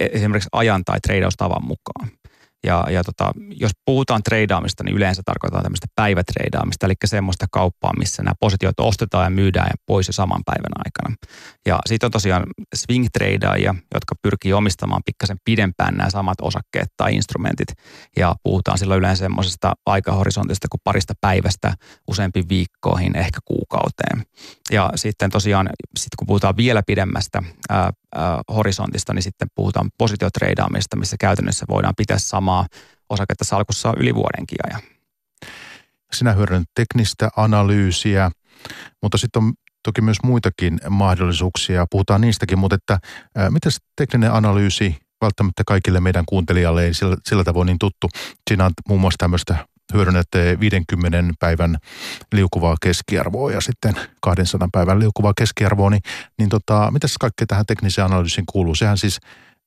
esimerkiksi ajan tai treidaustavan mukaan. Ja, ja tota, jos puhutaan treidaamista, niin yleensä tarkoittaa tämmöistä päivätreidaamista, eli semmoista kauppaa, missä nämä positiot ostetaan ja myydään ja pois jo saman päivän aikana. Ja sitten on tosiaan swing tradeaajia, jotka pyrkii omistamaan pikkasen pidempään nämä samat osakkeet tai instrumentit. Ja puhutaan silloin yleensä semmoisesta aikahorisontista kuin parista päivästä useampi viikkoihin, ehkä kuukauteen. Ja sitten tosiaan, sit kun puhutaan vielä pidemmästä ää, ää, horisontista, niin sitten puhutaan positiotreidaamista, missä käytännössä voidaan pitää samaa osaketta salkussa yli vuodenkin ajan. Sinä hyödynnät teknistä analyysiä, mutta sitten on toki myös muitakin mahdollisuuksia. Puhutaan niistäkin, mutta että ää, miten tekninen analyysi välttämättä kaikille meidän kuuntelijalle ei sillä, sillä tavoin niin tuttu. Siinä on muun muassa tämmöistä hyödynnätte 50 päivän liukuvaa keskiarvoa ja sitten 200 päivän liukuvaa keskiarvoa, niin, niin tota, mitä kaikkea tähän tekniseen analyysiin kuuluu? Sehän siis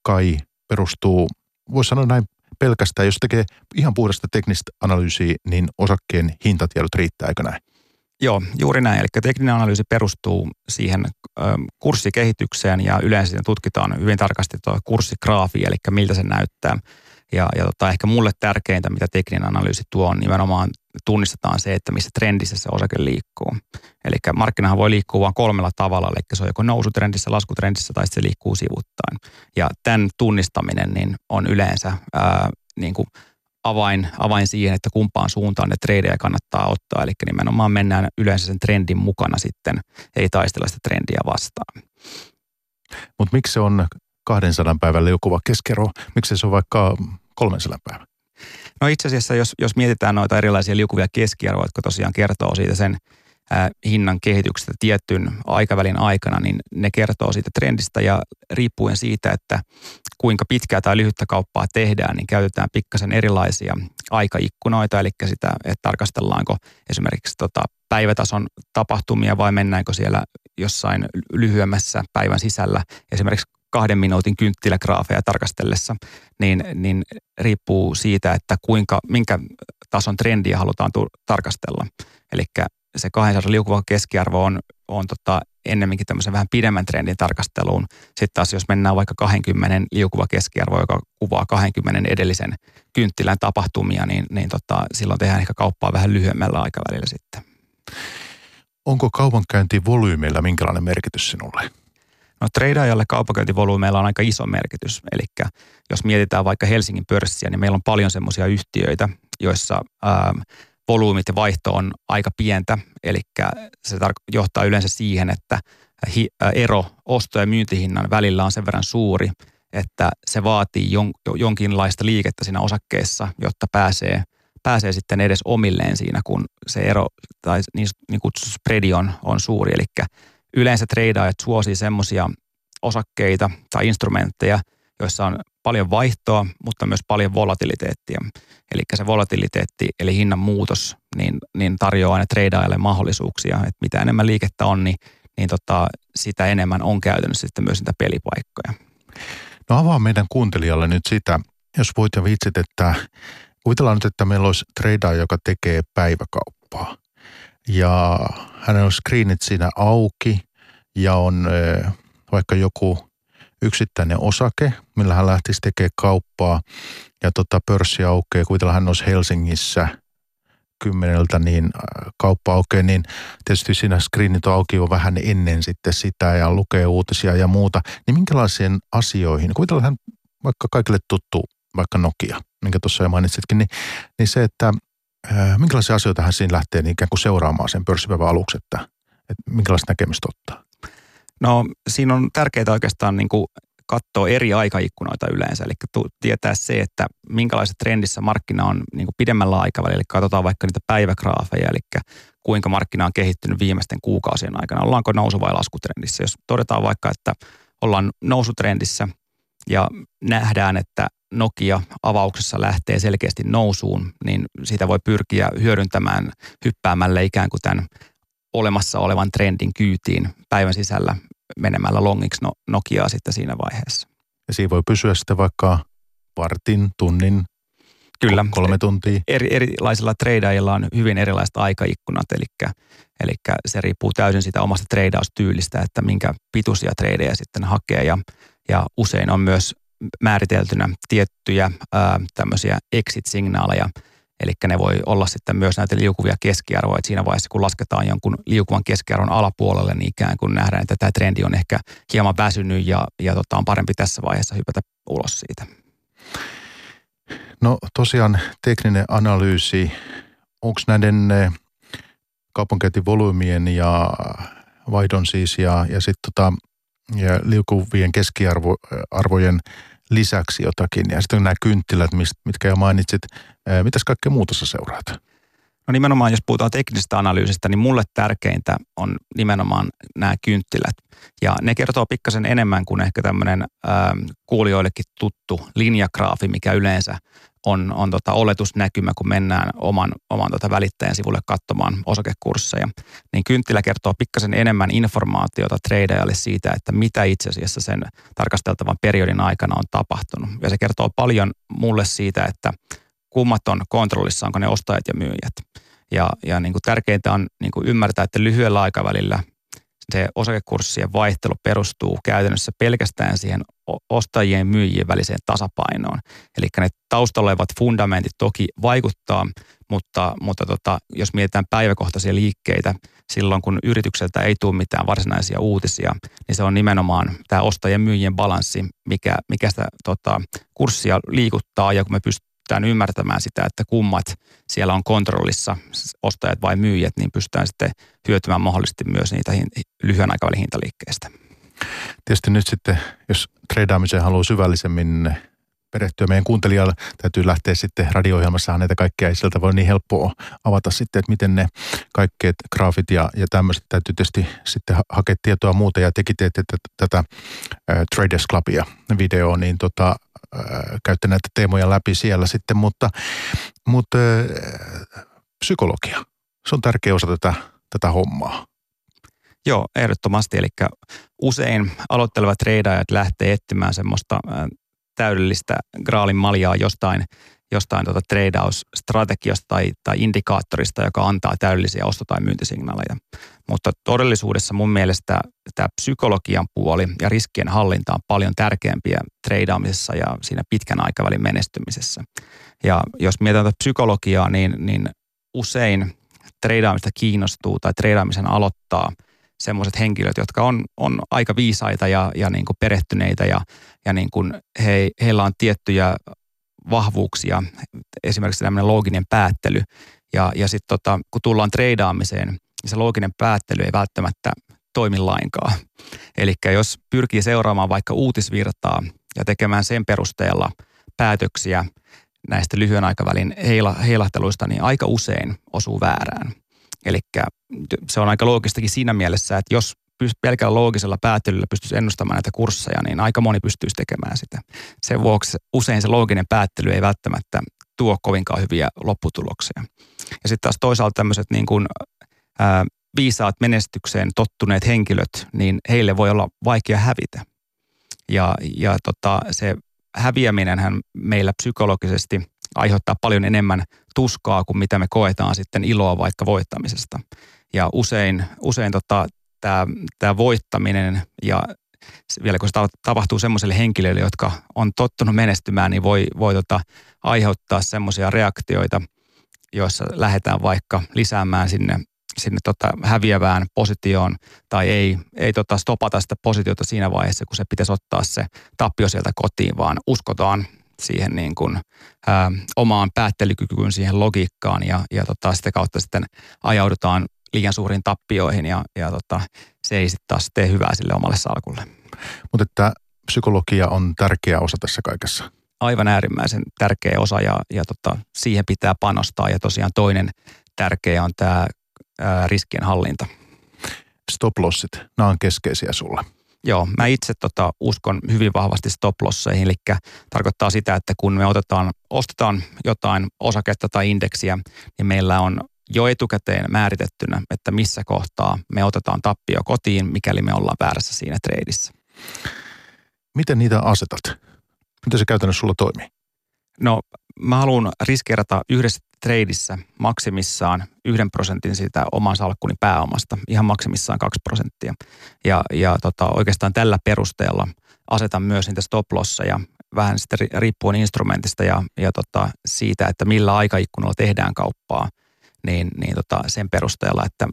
kai perustuu, voisi sanoa näin pelkästään, jos tekee ihan puhdasta teknistä analyysiä, niin osakkeen hintatiedot riittää, eikö näin? Joo, juuri näin. Eli tekninen analyysi perustuu siihen kurssikehitykseen ja yleensä tutkitaan hyvin tarkasti tuo kurssigraafi, eli miltä se näyttää. Ja, ja tota, ehkä mulle tärkeintä, mitä tekninen analyysi tuo, on nimenomaan tunnistetaan se, että missä trendissä se osake liikkuu. Eli markkinahan voi liikkua vain kolmella tavalla, eli se on joko nousutrendissä, laskutrendissä tai se liikkuu sivuttain. Ja tämän tunnistaminen niin on yleensä ää, niin kuin avain, avain siihen, että kumpaan suuntaan ne treidejä kannattaa ottaa. Eli nimenomaan mennään yleensä sen trendin mukana sitten, ei taistella sitä trendiä vastaan. Mutta miksi se on 200 päivän liukuva keskero? Miksi se on vaikka 300 päivän? No itse asiassa, jos, jos mietitään noita erilaisia liukuvia keskiarvoja, jotka tosiaan kertoo siitä sen ää, hinnan kehityksestä tietyn aikavälin aikana, niin ne kertoo siitä trendistä ja riippuen siitä, että kuinka pitkää tai lyhyttä kauppaa tehdään, niin käytetään pikkasen erilaisia aikaikkunoita, eli sitä, että tarkastellaanko esimerkiksi tota päivätason tapahtumia vai mennäänkö siellä jossain lyhyemmässä päivän sisällä esimerkiksi kahden minuutin kynttilägraafeja tarkastellessa, niin, niin riippuu siitä, että kuinka, minkä tason trendiä halutaan tu- tarkastella. Eli se 200 liukuva keskiarvo on, on tota ennemminkin tämmöisen vähän pidemmän trendin tarkasteluun. Sitten taas jos mennään vaikka 20 liukuva keskiarvo, joka kuvaa 20 edellisen kynttilän tapahtumia, niin, niin tota, silloin tehdään ehkä kauppaa vähän lyhyemmällä aikavälillä sitten. Onko kaupankäyntivolyymeilla minkälainen merkitys sinulle? No treidaajalle kaupankäyntivolyymeilla on aika iso merkitys. Eli jos mietitään vaikka Helsingin pörssiä, niin meillä on paljon semmoisia yhtiöitä, joissa ää, volyymit ja vaihto on aika pientä. Eli se tar- johtaa yleensä siihen, että hi- ero osto- ja myyntihinnan välillä on sen verran suuri, että se vaatii jon- jonkinlaista liikettä siinä osakkeessa, jotta pääsee, pääsee sitten edes omilleen siinä, kun se ero tai niin, niin kutsuttu on, on suuri. Eli yleensä treidaajat suosii semmoisia osakkeita tai instrumentteja, joissa on paljon vaihtoa, mutta myös paljon volatiliteettia. Eli se volatiliteetti, eli hinnan muutos, niin, niin tarjoaa aina treidaajalle mahdollisuuksia, että mitä enemmän liikettä on, niin, niin tota, sitä enemmän on käytännössä sitten myös niitä pelipaikkoja. No avaa meidän kuuntelijalle nyt sitä, jos voit ja viitsit, että kuvitellaan nyt, että meillä olisi treidaaja, joka tekee päiväkauppaa. Ja hänellä on screenit siinä auki ja on vaikka joku yksittäinen osake, millä hän lähtisi tekemään kauppaa ja tota pörssi aukeaa, kuvitellaan hän olisi Helsingissä kymmeneltä, niin kauppa aukeaa, niin tietysti siinä screenit on auki jo vähän ennen sitten sitä ja lukee uutisia ja muuta. Niin minkälaisiin asioihin, kuvitellaan hän vaikka kaikille tuttu, vaikka Nokia, minkä tuossa jo mainitsitkin, niin, niin se, että minkälaisia asioita hän siinä lähtee niin ikään kuin seuraamaan sen pörssipäivän aluksi, että, että minkälaista näkemystä ottaa? No siinä on tärkeää oikeastaan niin kuin katsoa eri aikaikkunoita yleensä, eli tietää se, että minkälaisessa trendissä markkina on niin kuin pidemmällä aikavälillä, eli katsotaan vaikka niitä päivägraafeja, eli kuinka markkina on kehittynyt viimeisten kuukausien aikana, ollaanko nousu- vai laskutrendissä. Jos todetaan vaikka, että ollaan nousutrendissä ja nähdään, että Nokia avauksessa lähtee selkeästi nousuun, niin siitä voi pyrkiä hyödyntämään hyppäämällä ikään kuin tämän olemassa olevan trendin kyytiin päivän sisällä menemällä longiksi no, Nokiaa sitten siinä vaiheessa. Ja siinä voi pysyä sitten vaikka vartin, tunnin, Kyllä. kolme tuntia. Eri, erilaisilla tradeilla on hyvin erilaiset aikaikkunat, eli, eli se riippuu täysin siitä omasta treidaustyylistä, että minkä pituisia tradeja sitten hakee ja, ja usein on myös määriteltynä tiettyjä tämmöisiä exit-signaaleja, Eli ne voi olla sitten myös näitä liukuvia keskiarvoja. Että siinä vaiheessa, kun lasketaan jonkun liukuvan keskiarvon alapuolelle, niin ikään kuin nähdään, että tämä trendi on ehkä hieman väsynyt ja, ja tota, on parempi tässä vaiheessa hypätä ulos siitä. No tosiaan tekninen analyysi, onko näiden eh, kaupankäyntivolyymien ja vaihdon siis ja, ja sitten tota, ja liukuvien keskiarvojen lisäksi jotakin. Ja sitten nämä kynttilät, mitkä jo mainitsit. Mitäs kaikkea muuta sä seuraat? No nimenomaan, jos puhutaan teknisestä analyysistä, niin mulle tärkeintä on nimenomaan nämä kynttilät. Ja ne kertoo pikkasen enemmän kuin ehkä tämmöinen äh, kuulijoillekin tuttu linjagraafi, mikä yleensä on, on tota oletusnäkymä, kun mennään oman, oman tota välittäjän sivulle katsomaan osakekursseja. Niin kynttilä kertoo pikkasen enemmän informaatiota tradeajalle siitä, että mitä itse asiassa sen tarkasteltavan periodin aikana on tapahtunut. Ja se kertoo paljon mulle siitä, että kummat on kontrollissa, onko ne ostajat ja myyjät. Ja, ja niin kuin tärkeintä on niin kuin ymmärtää, että lyhyellä aikavälillä se osakekurssien vaihtelu perustuu käytännössä pelkästään siihen ostajien ja myyjien väliseen tasapainoon. Eli ne taustalla olevat fundamentit toki vaikuttaa, mutta, mutta tota, jos mietitään päiväkohtaisia liikkeitä, silloin kun yritykseltä ei tule mitään varsinaisia uutisia, niin se on nimenomaan tämä ostajien myyjien balanssi, mikä, mikä sitä tota, kurssia liikuttaa ja kun me pystytään pystytään ymmärtämään sitä, että kummat siellä on kontrollissa, ostajat vai myyjät, niin pystytään sitten hyötymään mahdollisesti myös niitä lyhyen aikavälin hintaliikkeistä. Tietysti nyt sitten, jos treidaamiseen haluaa syvällisemmin perehtyä meidän kuuntelijalle, täytyy lähteä sitten radio-ohjelmassa näitä kaikkea, ei sieltä voi niin helppoa avata sitten, että miten ne kaikkeet graafit ja, ja tämmöiset täytyy tietysti sitten hakea tietoa muuta ja teki teette tätä Traders Clubia videoa, niin tota, äh, käytte näitä teemoja läpi siellä sitten, mutta, mutta äh, psykologia, se on tärkeä osa tätä, tätä hommaa. Joo, ehdottomasti. Eli usein aloittelevat treidaajat lähtee etsimään semmoista täydellistä graalin maljaa jostain, jostain tuota treidausstrategiasta tai, tai indikaattorista, joka antaa täydellisiä osto- tai myyntisignaaleja. Mutta todellisuudessa mun mielestä tämä psykologian puoli ja riskien hallinta on paljon tärkeämpiä treidaamisessa ja siinä pitkän aikavälin menestymisessä. Ja jos mietitään psykologiaa, niin, niin usein treidaamista kiinnostuu tai treidaamisen aloittaa – semmoiset henkilöt, jotka on, on aika viisaita ja, ja niin kuin perehtyneitä ja, ja niin kuin he, heillä on tiettyjä vahvuuksia, esimerkiksi tämmöinen looginen päättely. Ja, ja sitten tota, kun tullaan treidaamiseen, niin se looginen päättely ei välttämättä toimi lainkaan. Eli jos pyrkii seuraamaan vaikka uutisvirtaa ja tekemään sen perusteella päätöksiä näistä lyhyen aikavälin heila, heilahteluista, niin aika usein osuu väärään. Eli se on aika loogistakin siinä mielessä, että jos pelkällä loogisella päättelyllä pystyisi ennustamaan näitä kursseja, niin aika moni pystyisi tekemään sitä. Sen vuoksi usein se looginen päättely ei välttämättä tuo kovinkaan hyviä lopputuloksia. Ja sitten taas toisaalta tämmöiset niin kuin, ää, viisaat menestykseen tottuneet henkilöt, niin heille voi olla vaikea hävitä. Ja, ja tota, se häviäminenhän meillä psykologisesti aiheuttaa paljon enemmän tuskaa kuin mitä me koetaan sitten iloa vaikka voittamisesta. Ja usein, usein tota, tämä voittaminen ja vielä kun se tapahtuu semmoiselle henkilöille, jotka on tottunut menestymään, niin voi, voi tota, aiheuttaa semmoisia reaktioita, joissa lähdetään vaikka lisäämään sinne, sinne tota häviävään positioon tai ei, ei tota stopata sitä positiota siinä vaiheessa, kun se pitäisi ottaa se tappio sieltä kotiin, vaan uskotaan siihen niin kuin, ää, omaan päättelykykyyn, siihen logiikkaan ja, ja tota, sitä kautta sitten ajaudutaan liian suuriin tappioihin ja, ja tota, se ei sitten taas tee hyvää sille omalle salkulle. Mutta että psykologia on tärkeä osa tässä kaikessa. Aivan äärimmäisen tärkeä osa ja, ja tota, siihen pitää panostaa ja tosiaan toinen tärkeä on tämä riskien hallinta. Stop lossit, nämä on keskeisiä sulle. Joo, mä itse tota, uskon hyvin vahvasti stop-losseihin, eli tarkoittaa sitä, että kun me otetaan, ostetaan jotain osaketta tai indeksiä, niin meillä on jo etukäteen määritettynä, että missä kohtaa me otetaan tappio kotiin, mikäli me ollaan väärässä siinä treidissä. Miten niitä asetat? Miten se käytännössä sulla toimii? No mä haluan riskeerata yhdessä treidissä maksimissaan yhden prosentin siitä oman salkkuni pääomasta, ihan maksimissaan kaksi prosenttia. Ja, ja tota, oikeastaan tällä perusteella asetan myös niitä stop ja vähän sitten riippuen instrumentista ja, ja tota, siitä, että millä aikaikkunalla tehdään kauppaa, niin, niin tota, sen perusteella, että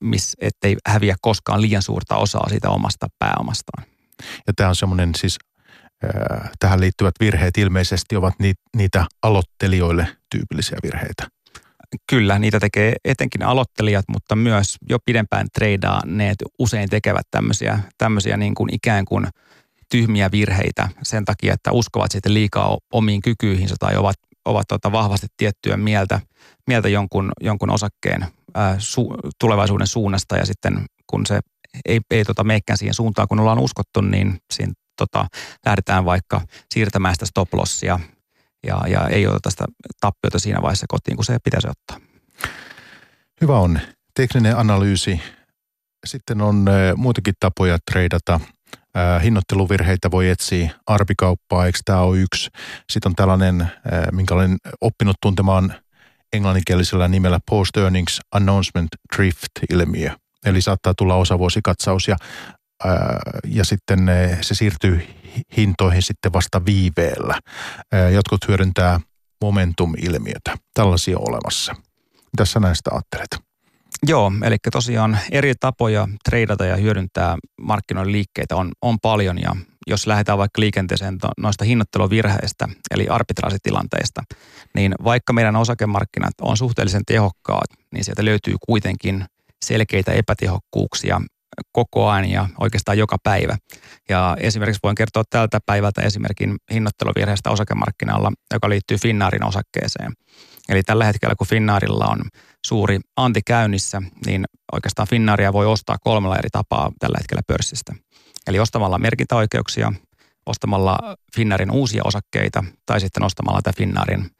miss, ettei häviä koskaan liian suurta osaa siitä omasta pääomastaan. Ja tämä on semmoinen siis tähän liittyvät virheet ilmeisesti ovat niitä aloittelijoille tyypillisiä virheitä. Kyllä, niitä tekee etenkin aloittelijat, mutta myös jo pidempään treidaaneet usein tekevät tämmöisiä, tämmöisiä niin kuin ikään kuin tyhmiä virheitä sen takia, että uskovat sitten liikaa omiin kykyihinsä tai ovat, ovat tota vahvasti tiettyä mieltä, mieltä jonkun, jonkun osakkeen ää, su, tulevaisuuden suunnasta ja sitten kun se ei, ei tota meikään siihen suuntaan, kun ollaan uskottu, niin siinä tota, lähdetään vaikka siirtämään sitä stop lossia ja, ja ei oteta sitä tappiota siinä vaiheessa kotiin, kun se pitäisi ottaa. Hyvä on. Tekninen analyysi. Sitten on muitakin tapoja treidata. Hinnoitteluvirheitä voi etsiä arbikauppaa, eikö tämä ole yksi. Sitten on tällainen, minkä olen oppinut tuntemaan englanninkielisellä nimellä Post Earnings Announcement Drift-ilmiö. Eli saattaa tulla osavuosikatsaus ja ja sitten se siirtyy hintoihin sitten vasta viiveellä. Jotkut hyödyntää momentum-ilmiötä. Tällaisia on olemassa. Mitä sä näistä ajattelet? Joo, eli tosiaan eri tapoja treidata ja hyödyntää markkinoiden liikkeitä on, on paljon ja jos lähdetään vaikka liikenteeseen noista hinnoitteluvirheistä eli arbitraasitilanteista, niin vaikka meidän osakemarkkinat on suhteellisen tehokkaat, niin sieltä löytyy kuitenkin selkeitä epätehokkuuksia koko ajan ja oikeastaan joka päivä. Ja esimerkiksi voin kertoa tältä päivältä esimerkin hinnoitteluvirheestä osakemarkkinalla, joka liittyy Finnaarin osakkeeseen. Eli tällä hetkellä, kun Finnaarilla on suuri anti käynnissä, niin oikeastaan Finnaaria voi ostaa kolmella eri tapaa tällä hetkellä pörssistä. Eli ostamalla merkintäoikeuksia, ostamalla Finnaarin uusia osakkeita tai sitten ostamalla tätä Finnaarin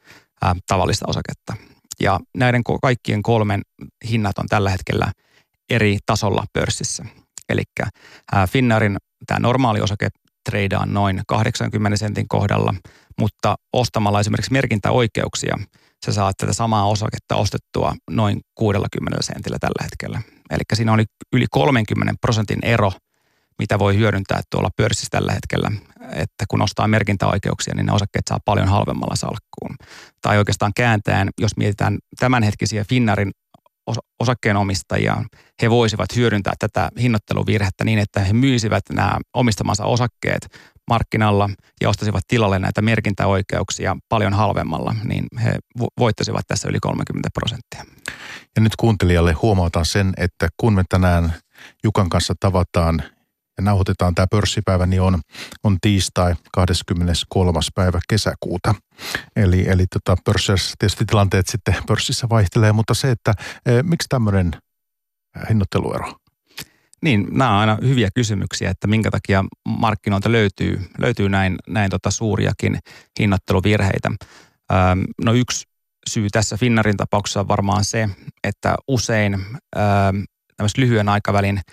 tavallista osaketta. Ja näiden kaikkien kolmen hinnat on tällä hetkellä – eri tasolla pörssissä. Eli Finnaarin tämä normaali osake treidaan noin 80 sentin kohdalla, mutta ostamalla esimerkiksi merkintäoikeuksia, sä saat tätä samaa osaketta ostettua noin 60 sentillä tällä hetkellä. Eli siinä oli yli 30 prosentin ero, mitä voi hyödyntää tuolla pörssissä tällä hetkellä, että kun ostaa merkintäoikeuksia, niin ne osakkeet saa paljon halvemmalla salkkuun. Tai oikeastaan kääntäen, jos mietitään tämänhetkisiä Finnarin osakkeenomistajia, he voisivat hyödyntää tätä hinnoitteluvirhettä niin, että he myisivät nämä omistamansa osakkeet markkinalla ja ostaisivat tilalle näitä merkintäoikeuksia paljon halvemmalla, niin he voittaisivat tässä yli 30 prosenttia. Ja nyt kuuntelijalle huomautan sen, että kun me tänään Jukan kanssa tavataan ja nauhoitetaan tämä pörssipäivä, niin on, on tiistai 23. päivä kesäkuuta. Eli, eli tota, pörssissä tietysti tilanteet sitten pörssissä vaihtelee, mutta se, että e, miksi tämmöinen hinnoitteluero? Niin, nämä on aina hyviä kysymyksiä, että minkä takia markkinoilta löytyy, löytyy näin, näin tota suuriakin hinnoitteluvirheitä. Öm, no yksi syy tässä Finnarin tapauksessa on varmaan se, että usein öö, lyhyen aikavälin –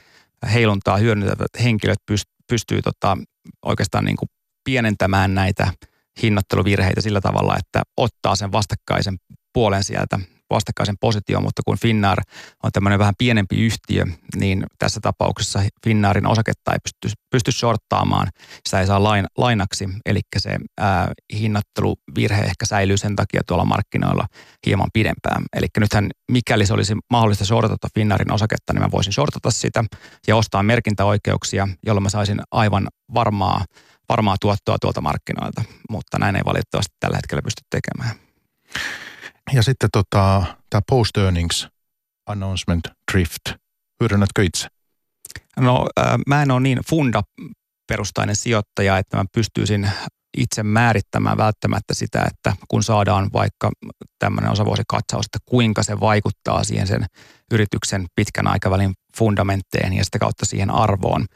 heiluntaa hyödyntävät henkilöt pystyy, pystyy tota, oikeastaan niin kuin pienentämään näitä hinnoitteluvirheitä sillä tavalla, että ottaa sen vastakkaisen puolen sieltä vastakkaisen position, mutta kun Finnair on tämmöinen vähän pienempi yhtiö, niin tässä tapauksessa Finnairin osaketta ei pysty, pysty shorttaamaan, sitä ei saa lain, lainaksi, eli se ää, hinnoitteluvirhe ehkä säilyy sen takia tuolla markkinoilla hieman pidempään. Eli nythän mikäli se olisi mahdollista shortata Finnairin osaketta, niin mä voisin shortata sitä ja ostaa merkintäoikeuksia, jolloin mä saisin aivan varmaa, varmaa tuottoa tuolta markkinoilta, mutta näin ei valitettavasti tällä hetkellä pysty tekemään. Ja sitten tota, tämä post earnings announcement drift. Hyödynnätkö itse? No äh, mä en ole niin funda-perustainen sijoittaja, että mä pystyisin itse määrittämään välttämättä sitä, että kun saadaan vaikka tämmöinen osavuosikatsaus, että kuinka se vaikuttaa siihen sen yrityksen pitkän aikavälin fundamentteihin ja sitä kautta siihen arvoon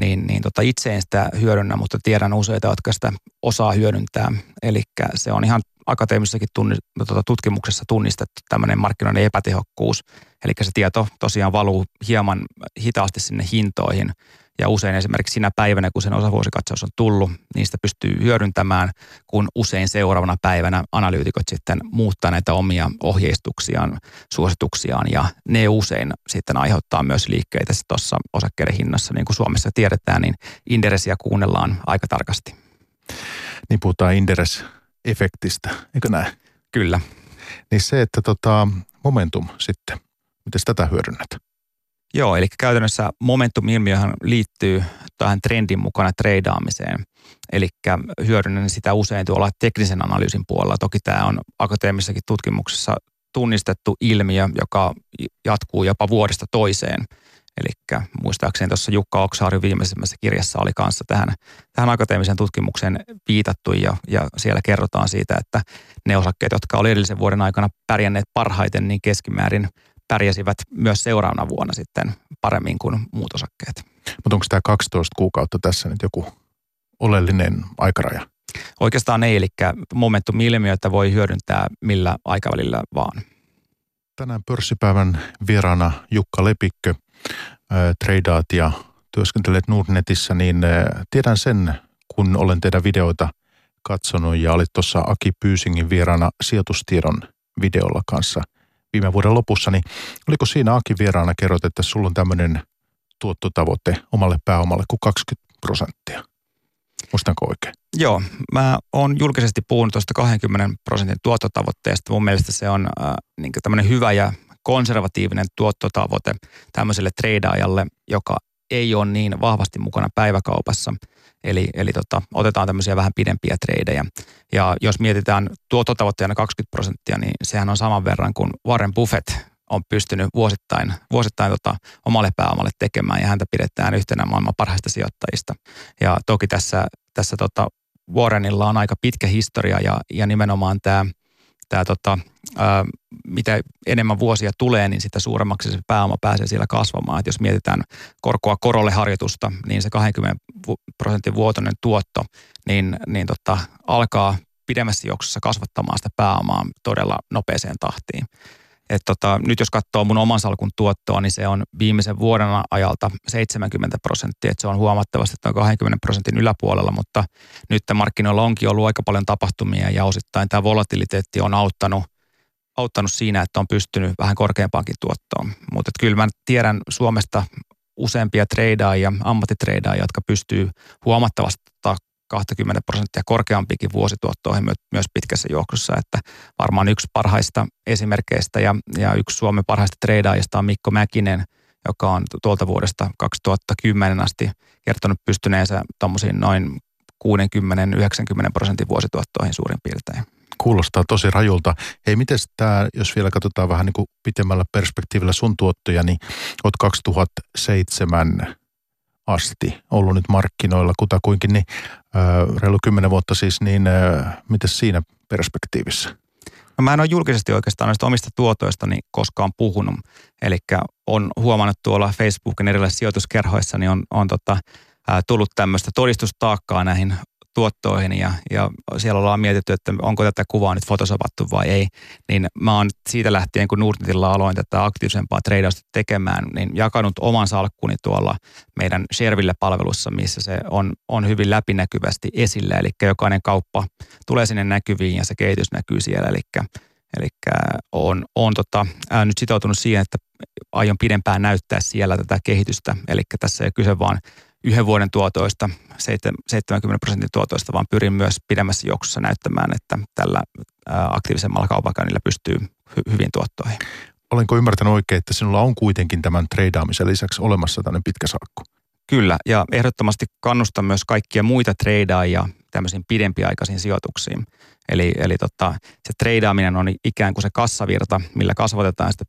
niin, niin tota itse en sitä hyödynnä, mutta tiedän useita, jotka sitä osaa hyödyntää. Eli se on ihan akateemisessakin tunni, tuota, tutkimuksessa tunnistettu tämmöinen markkinoiden epätehokkuus. Eli se tieto tosiaan valuu hieman hitaasti sinne hintoihin ja usein esimerkiksi sinä päivänä, kun sen osavuosikatsaus on tullut, niistä pystyy hyödyntämään, kun usein seuraavana päivänä analyytikot sitten muuttaa näitä omia ohjeistuksiaan, suosituksiaan ja ne usein sitten aiheuttaa myös liikkeitä tuossa osakkeiden hinnassa. Niin kuin Suomessa tiedetään, niin Inderesiä kuunnellaan aika tarkasti. Niin puhutaan Inderes-efektistä, eikö näin? Kyllä. Niin se, että tota, momentum sitten, miten tätä hyödynnät? Joo, eli käytännössä momentum-ilmiöhän liittyy tähän trendin mukana treidaamiseen. Eli hyödynnän sitä usein tuolla teknisen analyysin puolella. Toki tämä on akateemisessakin tutkimuksessa tunnistettu ilmiö, joka jatkuu jopa vuodesta toiseen. Eli muistaakseni tuossa Jukka Oksaari viimeisimmässä kirjassa oli kanssa tähän, tähän akateemisen tutkimukseen viitattu ja, ja siellä kerrotaan siitä, että ne osakkeet, jotka oli edellisen vuoden aikana pärjänneet parhaiten, niin keskimäärin – pärjäsivät myös seuraavana vuonna sitten paremmin kuin muut osakkeet. Mutta onko tämä 12 kuukautta tässä nyt joku oleellinen aikaraja? Oikeastaan ei, eli momentum-ilmiötä voi hyödyntää millä aikavälillä vaan. Tänään pörssipäivän vieraana Jukka Lepikkö, treidaat ja työskentelet Nordnetissä, niin tiedän sen, kun olen teidän videoita katsonut ja olit tuossa Aki Pyysingin vieraana sijoitustiedon videolla kanssa – viime vuoden lopussa, niin oliko siinä Aki vieraana kerrot, että sulla on tämmöinen tuottotavoite omalle pääomalle kuin 20 prosenttia? Muistanko oikein? Joo, mä oon julkisesti puhunut tuosta 20 prosentin tuottotavoitteesta. Mun mielestä se on äh, niin tämmöinen hyvä ja konservatiivinen tuottotavoite tämmöiselle treidaajalle, joka ei ole niin vahvasti mukana päiväkaupassa – Eli, eli tota, otetaan tämmöisiä vähän pidempiä treidejä. Ja jos mietitään tuottotavoitteena 20 prosenttia, niin sehän on saman verran kuin Warren Buffett on pystynyt vuosittain, vuosittain tota, omalle pääomalle tekemään ja häntä pidetään yhtenä maailman parhaista sijoittajista. Ja toki tässä, tässä tota Warrenilla on aika pitkä historia ja, ja nimenomaan tämä tämä tota, ää, mitä enemmän vuosia tulee, niin sitä suuremmaksi se pääoma pääsee siellä kasvamaan. Et jos mietitään korkoa korolle harjoitusta, niin se 20 prosentin vuotoinen tuotto, niin, niin tota, alkaa pidemmässä juoksussa kasvattamaan sitä pääomaa todella nopeeseen tahtiin. Et tota, nyt jos katsoo mun oman salkun tuottoa, niin se on viimeisen vuoden ajalta 70 prosenttia, se on huomattavasti tuon 20 prosentin yläpuolella, mutta nyt markkinoilla onkin ollut aika paljon tapahtumia ja osittain tämä volatiliteetti on auttanut, auttanut siinä, että on pystynyt vähän korkeampaankin tuottoon. Mutta kyllä mä tiedän Suomesta useampia treidaajia, ammattitreidaajia, jotka pystyy huomattavasti 20 prosenttia korkeampikin vuosituottoihin myös pitkässä juoksussa, että varmaan yksi parhaista esimerkkeistä ja, ja yksi Suomen parhaista treidaajista on Mikko Mäkinen, joka on tuolta vuodesta 2010 asti kertonut pystyneensä tuommoisiin noin 60-90 prosentin vuosituottoihin suurin piirtein. Kuulostaa tosi rajulta. Hei, miten tämä, jos vielä katsotaan vähän niin kuin pitemmällä perspektiivillä sun tuottoja, niin olet 2007 asti ollut nyt markkinoilla kutakuinkin, niin reilu kymmenen vuotta siis, niin miten siinä perspektiivissä? No mä en ole julkisesti oikeastaan näistä omista tuotoistani koskaan puhunut. Eli on huomannut tuolla Facebookin erilaisissa sijoituskerhoissa, niin on, on tota, tullut tämmöistä todistustaakkaa näihin tuottoihin ja, ja siellä ollaan mietitty, että onko tätä kuvaa nyt fotosopattu vai ei, niin mä oon siitä lähtien, kun Nordnetilla aloin tätä aktiivisempaa treidausta tekemään, niin jakanut oman salkkuni tuolla meidän Sherville-palvelussa, missä se on, on hyvin läpinäkyvästi esillä, eli jokainen kauppa tulee sinne näkyviin ja se kehitys näkyy siellä, eli Eli on, on tota, ää, nyt sitoutunut siihen, että aion pidempään näyttää siellä tätä kehitystä. Eli tässä ei kyse vaan yhden vuoden tuotoista, 70 prosentin tuotoista, vaan pyrin myös pidemmässä juoksussa näyttämään, että tällä aktiivisemmalla kaupankäynnillä pystyy hy- hyvin tuottoihin. Olenko ymmärtänyt oikein, että sinulla on kuitenkin tämän treidaamisen lisäksi olemassa tämmöinen pitkä salkku? Kyllä, ja ehdottomasti kannustan myös kaikkia muita treidaajia tämmöisiin pidempiaikaisiin sijoituksiin. Eli, eli tota, se treidaaminen on ikään kuin se kassavirta, millä kasvatetaan sitä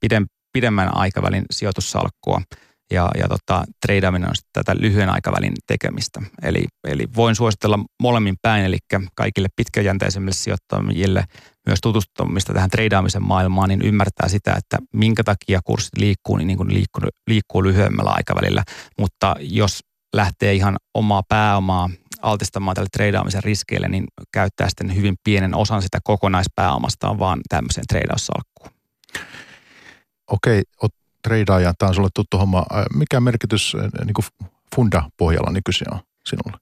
pidemmän aikavälin sijoitussalkkua – ja, ja tota, treidaaminen on tätä lyhyen aikavälin tekemistä. Eli, eli voin suositella molemmin päin, eli kaikille pitkäjänteisemmille sijoittajille myös tutustumista tähän treidaamisen maailmaan, niin ymmärtää sitä, että minkä takia kurssit liikkuu, niin, niin kuin liikkuu, liikkuu lyhyemmällä aikavälillä. Mutta jos lähtee ihan omaa pääomaa altistamaan tälle treidaamisen riskeille, niin käyttää sitten hyvin pienen osan sitä kokonaispääomastaan vaan tämmöiseen treidaussalkkuun. Okei, treidaaja, tämä on sulle tuttu homma. Mikä merkitys niin kuin funda-pohjalla nykyisin on sinulle?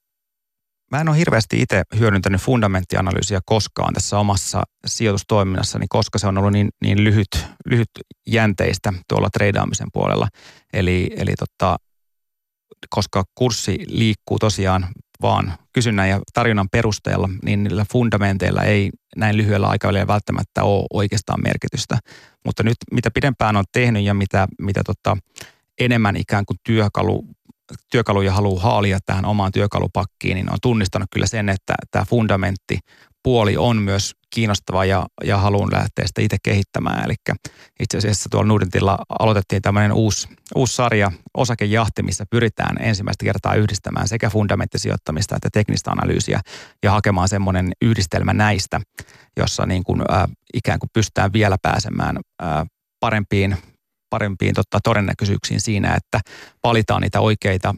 Mä en ole hirveästi itse hyödyntänyt fundamenttianalyysiä koskaan tässä omassa sijoitustoiminnassani, koska se on ollut niin, niin lyhyt, lyhyt jänteistä tuolla treidaamisen puolella. Eli, eli tota, koska kurssi liikkuu tosiaan vaan kysynnän ja tarjonnan perusteella, niin niillä fundamenteilla ei näin lyhyellä aikavälillä välttämättä ole oikeastaan merkitystä. Mutta nyt mitä pidempään on tehnyt ja mitä, mitä tota, enemmän ikään kuin työkalu työkaluja haluaa haalia tähän omaan työkalupakkiin, niin on tunnistanut kyllä sen, että tämä fundamentti puoli on myös kiinnostava ja, ja haluan lähteä sitä itse kehittämään. Eli itse asiassa tuolla Nudentilla aloitettiin tämmöinen uusi, uusi sarja osakejahti, missä pyritään ensimmäistä kertaa yhdistämään sekä fundamenttisijoittamista että teknistä analyysiä ja hakemaan semmoinen yhdistelmä näistä, jossa niin kuin, äh, ikään kuin pystytään vielä pääsemään äh, parempiin parempiin totta, todennäköisyyksiin siinä, että valitaan niitä oikeita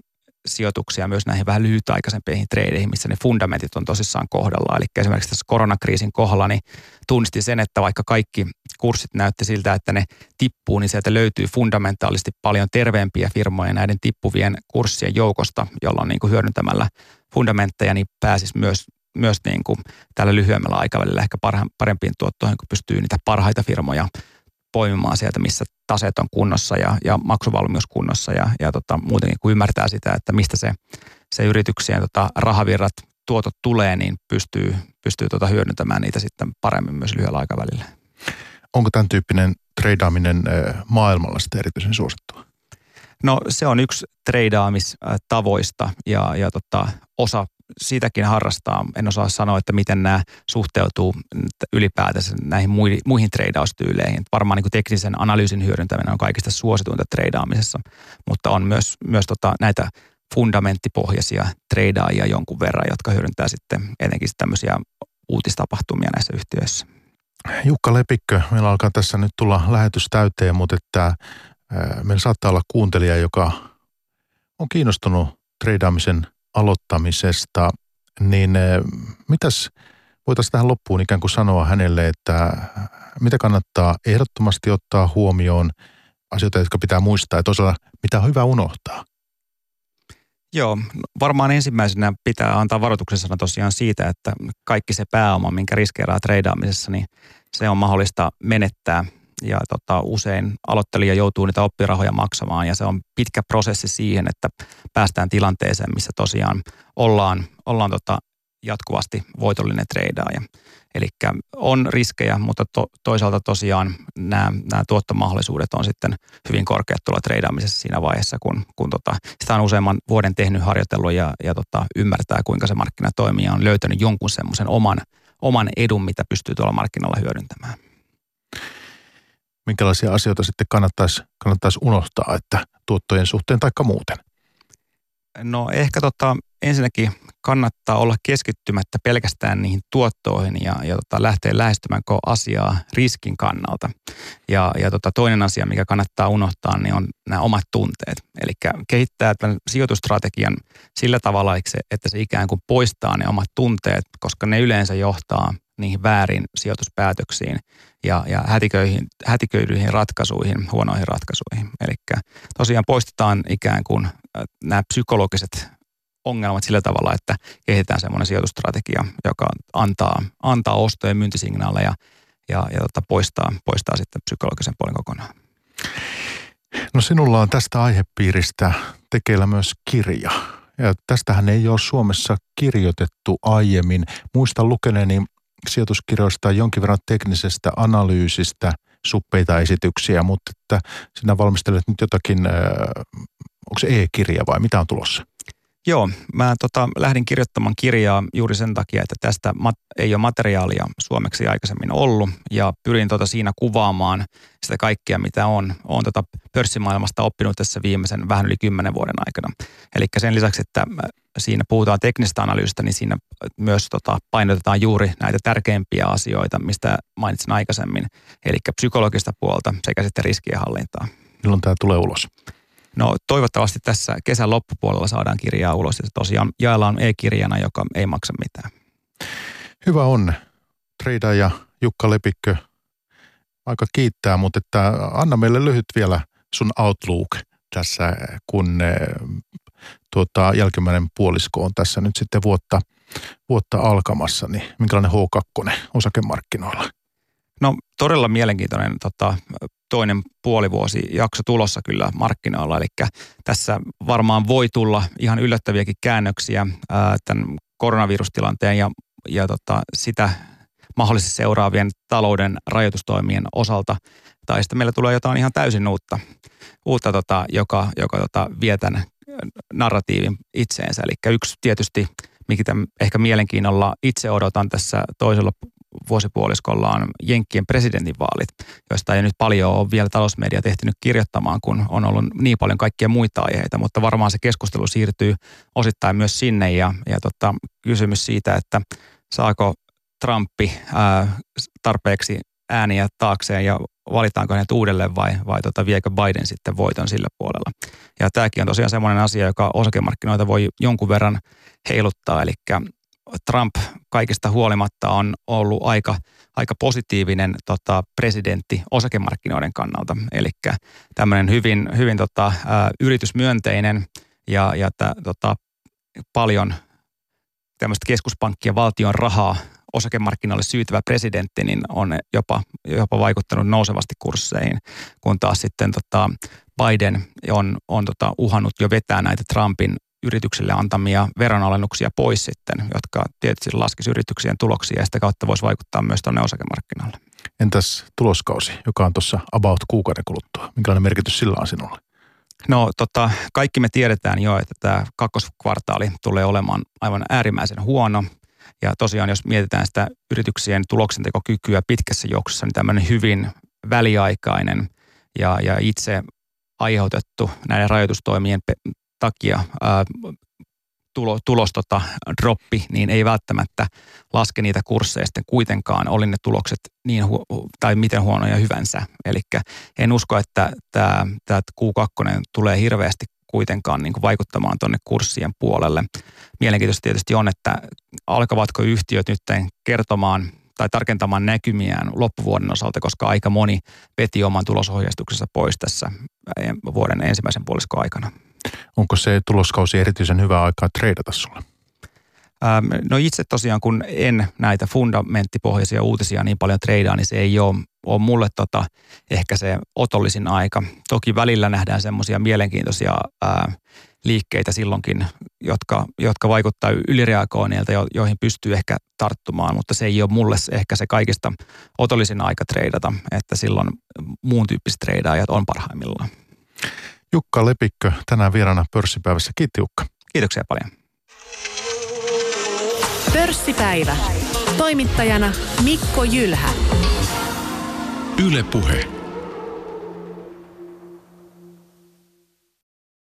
sijoituksia myös näihin vähän lyhytaikaisempiin treideihin, missä ne fundamentit on tosissaan kohdalla. Eli esimerkiksi tässä koronakriisin kohdalla niin tunnistin sen, että vaikka kaikki kurssit näytti siltä, että ne tippuu, niin sieltä löytyy fundamentaalisesti paljon terveempiä firmoja näiden tippuvien kurssien joukosta, jolloin niin kuin hyödyntämällä fundamentteja niin pääsisi myös myös niin kuin tällä lyhyemmällä aikavälillä ehkä parempiin tuottoihin, kun pystyy niitä parhaita firmoja poimimaan sieltä, missä taseet on kunnossa ja, ja maksuvalmius kunnossa ja, ja tota, muutenkin kun ymmärtää sitä, että mistä se, se yrityksien tota, rahavirrat, tuotot tulee, niin pystyy, pystyy tota hyödyntämään niitä sitten paremmin myös lyhyellä aikavälillä. Onko tämän tyyppinen treidaaminen maailmalla sitten erityisen suosittua? No se on yksi treidaamistavoista ja, ja tota, osa sitäkin harrastaa. En osaa sanoa, että miten nämä suhteutuu ylipäätänsä näihin muihin treidaustyyleihin. Varmaan niin kuin teknisen analyysin hyödyntäminen on kaikista suosituinta treidaamisessa, mutta on myös, myös tota näitä fundamenttipohjaisia treidaajia jonkun verran, jotka hyödyntää sitten etenkin tämmöisiä uutistapahtumia näissä yhtiöissä. Jukka Lepikkö, meillä alkaa tässä nyt tulla lähetys täyteen, mutta että meillä saattaa olla kuuntelija, joka on kiinnostunut treidaamisen aloittamisesta, niin eh, mitäs voitaisiin tähän loppuun ikään kuin sanoa hänelle, että mitä kannattaa ehdottomasti ottaa huomioon, asioita, jotka pitää muistaa ja toisaalta mitä on hyvä unohtaa? Joo, varmaan ensimmäisenä pitää antaa varoituksen sana tosiaan siitä, että kaikki se pääoma, minkä riskeeraa treidaamisessa, niin se on mahdollista menettää ja tota, usein aloittelija joutuu niitä oppirahoja maksamaan ja se on pitkä prosessi siihen, että päästään tilanteeseen, missä tosiaan ollaan, ollaan tota, jatkuvasti voitollinen treidaaja. Eli on riskejä, mutta to, toisaalta tosiaan nämä, nämä tuottomahdollisuudet on sitten hyvin korkeat tuolla treidaamisessa siinä vaiheessa, kun, kun tota, sitä on useamman vuoden tehnyt harjoitellut ja, ja tota, ymmärtää, kuinka se markkina toimii ja on löytänyt jonkun semmoisen oman, oman edun, mitä pystyy tuolla markkinoilla hyödyntämään minkälaisia asioita sitten kannattaisi, kannattaisi unohtaa, että tuottojen suhteen taikka muuten? No ehkä tota, ensinnäkin kannattaa olla keskittymättä pelkästään niihin tuottoihin ja, ja tota, lähteä lähestymään asiaa riskin kannalta. Ja, ja tota, toinen asia, mikä kannattaa unohtaa, niin on nämä omat tunteet. Eli kehittää tämän sijoitustrategian sillä tavalla, että se ikään kuin poistaa ne omat tunteet, koska ne yleensä johtaa niihin väärin sijoituspäätöksiin ja, ja hätiköihin, hätiköidyihin ratkaisuihin, huonoihin ratkaisuihin. Eli tosiaan poistetaan ikään kuin nämä psykologiset ongelmat sillä tavalla, että kehitetään semmoinen sijoitustrategia, joka antaa, antaa osto- ja myyntisignaaleja ja, ja tota poistaa, poistaa sitten psykologisen puolen kokonaan. No sinulla on tästä aihepiiristä tekeillä myös kirja. Ja tästähän ei ole Suomessa kirjoitettu aiemmin. Muistan lukeneeni sijoituskirjoista jonkin verran teknisestä analyysistä suppeita esityksiä, mutta että sinä valmistelet nyt jotakin, onko se e-kirja vai mitä on tulossa? Joo, mä tota, lähdin kirjoittamaan kirjaa juuri sen takia, että tästä mat- ei ole materiaalia suomeksi aikaisemmin ollut ja pyrin tota siinä kuvaamaan sitä kaikkea, mitä on, on tota pörssimaailmasta oppinut tässä viimeisen vähän yli kymmenen vuoden aikana. Eli sen lisäksi, että siinä puhutaan teknisestä analyysistä, niin siinä myös tota, painotetaan juuri näitä tärkeimpiä asioita, mistä mainitsin aikaisemmin, eli psykologista puolta sekä sitten riskienhallintaa. Milloin tämä tulee ulos? No toivottavasti tässä kesän loppupuolella saadaan kirjaa ulos ja se tosiaan jaellaan e-kirjana, joka ei maksa mitään. Hyvä on. ja Jukka Lepikkö aika kiittää, mutta että anna meille lyhyt vielä sun outlook tässä, kun eh, tuota, jälkimmäinen puolisko on tässä nyt sitten vuotta, vuotta alkamassa, niin minkälainen H2 osakemarkkinoilla? No todella mielenkiintoinen tota, toinen puolivuosi jakso tulossa kyllä markkinoilla, eli tässä varmaan voi tulla ihan yllättäviäkin käännöksiä ää, tämän koronavirustilanteen ja, ja tota, sitä mahdollisesti seuraavien talouden rajoitustoimien osalta. Tai sitten meillä tulee jotain ihan täysin uutta, uutta tota, joka, joka tota, vie tämän narratiivin itseensä. Eli yksi tietysti, mikä ehkä mielenkiinnolla itse odotan tässä toisella vuosipuoliskolla on Jenkkien presidentinvaalit, joista ei nyt paljon ole vielä talousmedia tehtynyt kirjoittamaan, kun on ollut niin paljon kaikkia muita aiheita, mutta varmaan se keskustelu siirtyy osittain myös sinne ja, ja tota, kysymys siitä, että saako Trumpi ää, tarpeeksi ääniä taakseen ja valitaanko hänet uudelleen vai, vai tota, viekö Biden sitten voiton sillä puolella. Ja tämäkin on tosiaan semmoinen asia, joka osakemarkkinoita voi jonkun verran heiluttaa, eli Trump kaikista huolimatta on ollut aika, aika positiivinen tota, presidentti osakemarkkinoiden kannalta. Eli tämmöinen hyvin, hyvin tota, ä, yritysmyönteinen ja, ja tä, tota, paljon tämmöistä keskuspankkien valtion rahaa osakemarkkinoille syytävä presidentti, niin on jopa, jopa vaikuttanut nousevasti kursseihin, kun taas sitten tota Biden on, on tota uhannut jo vetää näitä Trumpin yrityksille antamia veronalennuksia pois sitten, jotka tietysti laskisi yrityksien tuloksia ja sitä kautta voisi vaikuttaa myös tuonne osakemarkkinoille. Entäs tuloskausi, joka on tuossa about kuukauden kuluttua? Minkälainen merkitys sillä on sinulle? No tota, kaikki me tiedetään jo, että tämä kakkoskvartaali tulee olemaan aivan äärimmäisen huono. Ja tosiaan, jos mietitään sitä yrityksien tuloksentekokykyä pitkässä juoksussa, niin tämmöinen hyvin väliaikainen ja, ja itse aiheutettu näiden rajoitustoimien takia ää, tulo, tulos tota, droppi, niin ei välttämättä laske niitä kursseja sitten kuitenkaan, oli ne tulokset niin hu- tai miten huonoja hyvänsä. Eli en usko, että tämä, tämä Q2 tulee hirveästi kuitenkaan niin kuin vaikuttamaan tuonne kurssien puolelle. Mielenkiintoista tietysti on, että alkavatko yhtiöt nyt kertomaan tai tarkentamaan näkymiään loppuvuoden osalta, koska aika moni veti oman tulosohjeistuksensa pois tässä vuoden ensimmäisen puoliskon aikana. Onko se tuloskausi erityisen hyvä aikaa treidata sulle? Ähm, no itse tosiaan, kun en näitä fundamenttipohjaisia uutisia niin paljon treidaa, niin se ei ole, ole mulle tota, ehkä se otollisin aika. Toki välillä nähdään semmoisia mielenkiintoisia ää, liikkeitä silloinkin, jotka, jotka vaikuttaa ylireagoinnilta, jo, joihin pystyy ehkä tarttumaan, mutta se ei ole mulle ehkä se kaikista otollisin aika treidata, että silloin muun tyyppiset treidaajat on parhaimmillaan. Jukka Lepikkö tänään vieraana pörssipäivässä. Kiitti Jukka. Kiitoksia paljon. Pörssipäivä. Toimittajana Mikko Jylhä. Yle Puhe.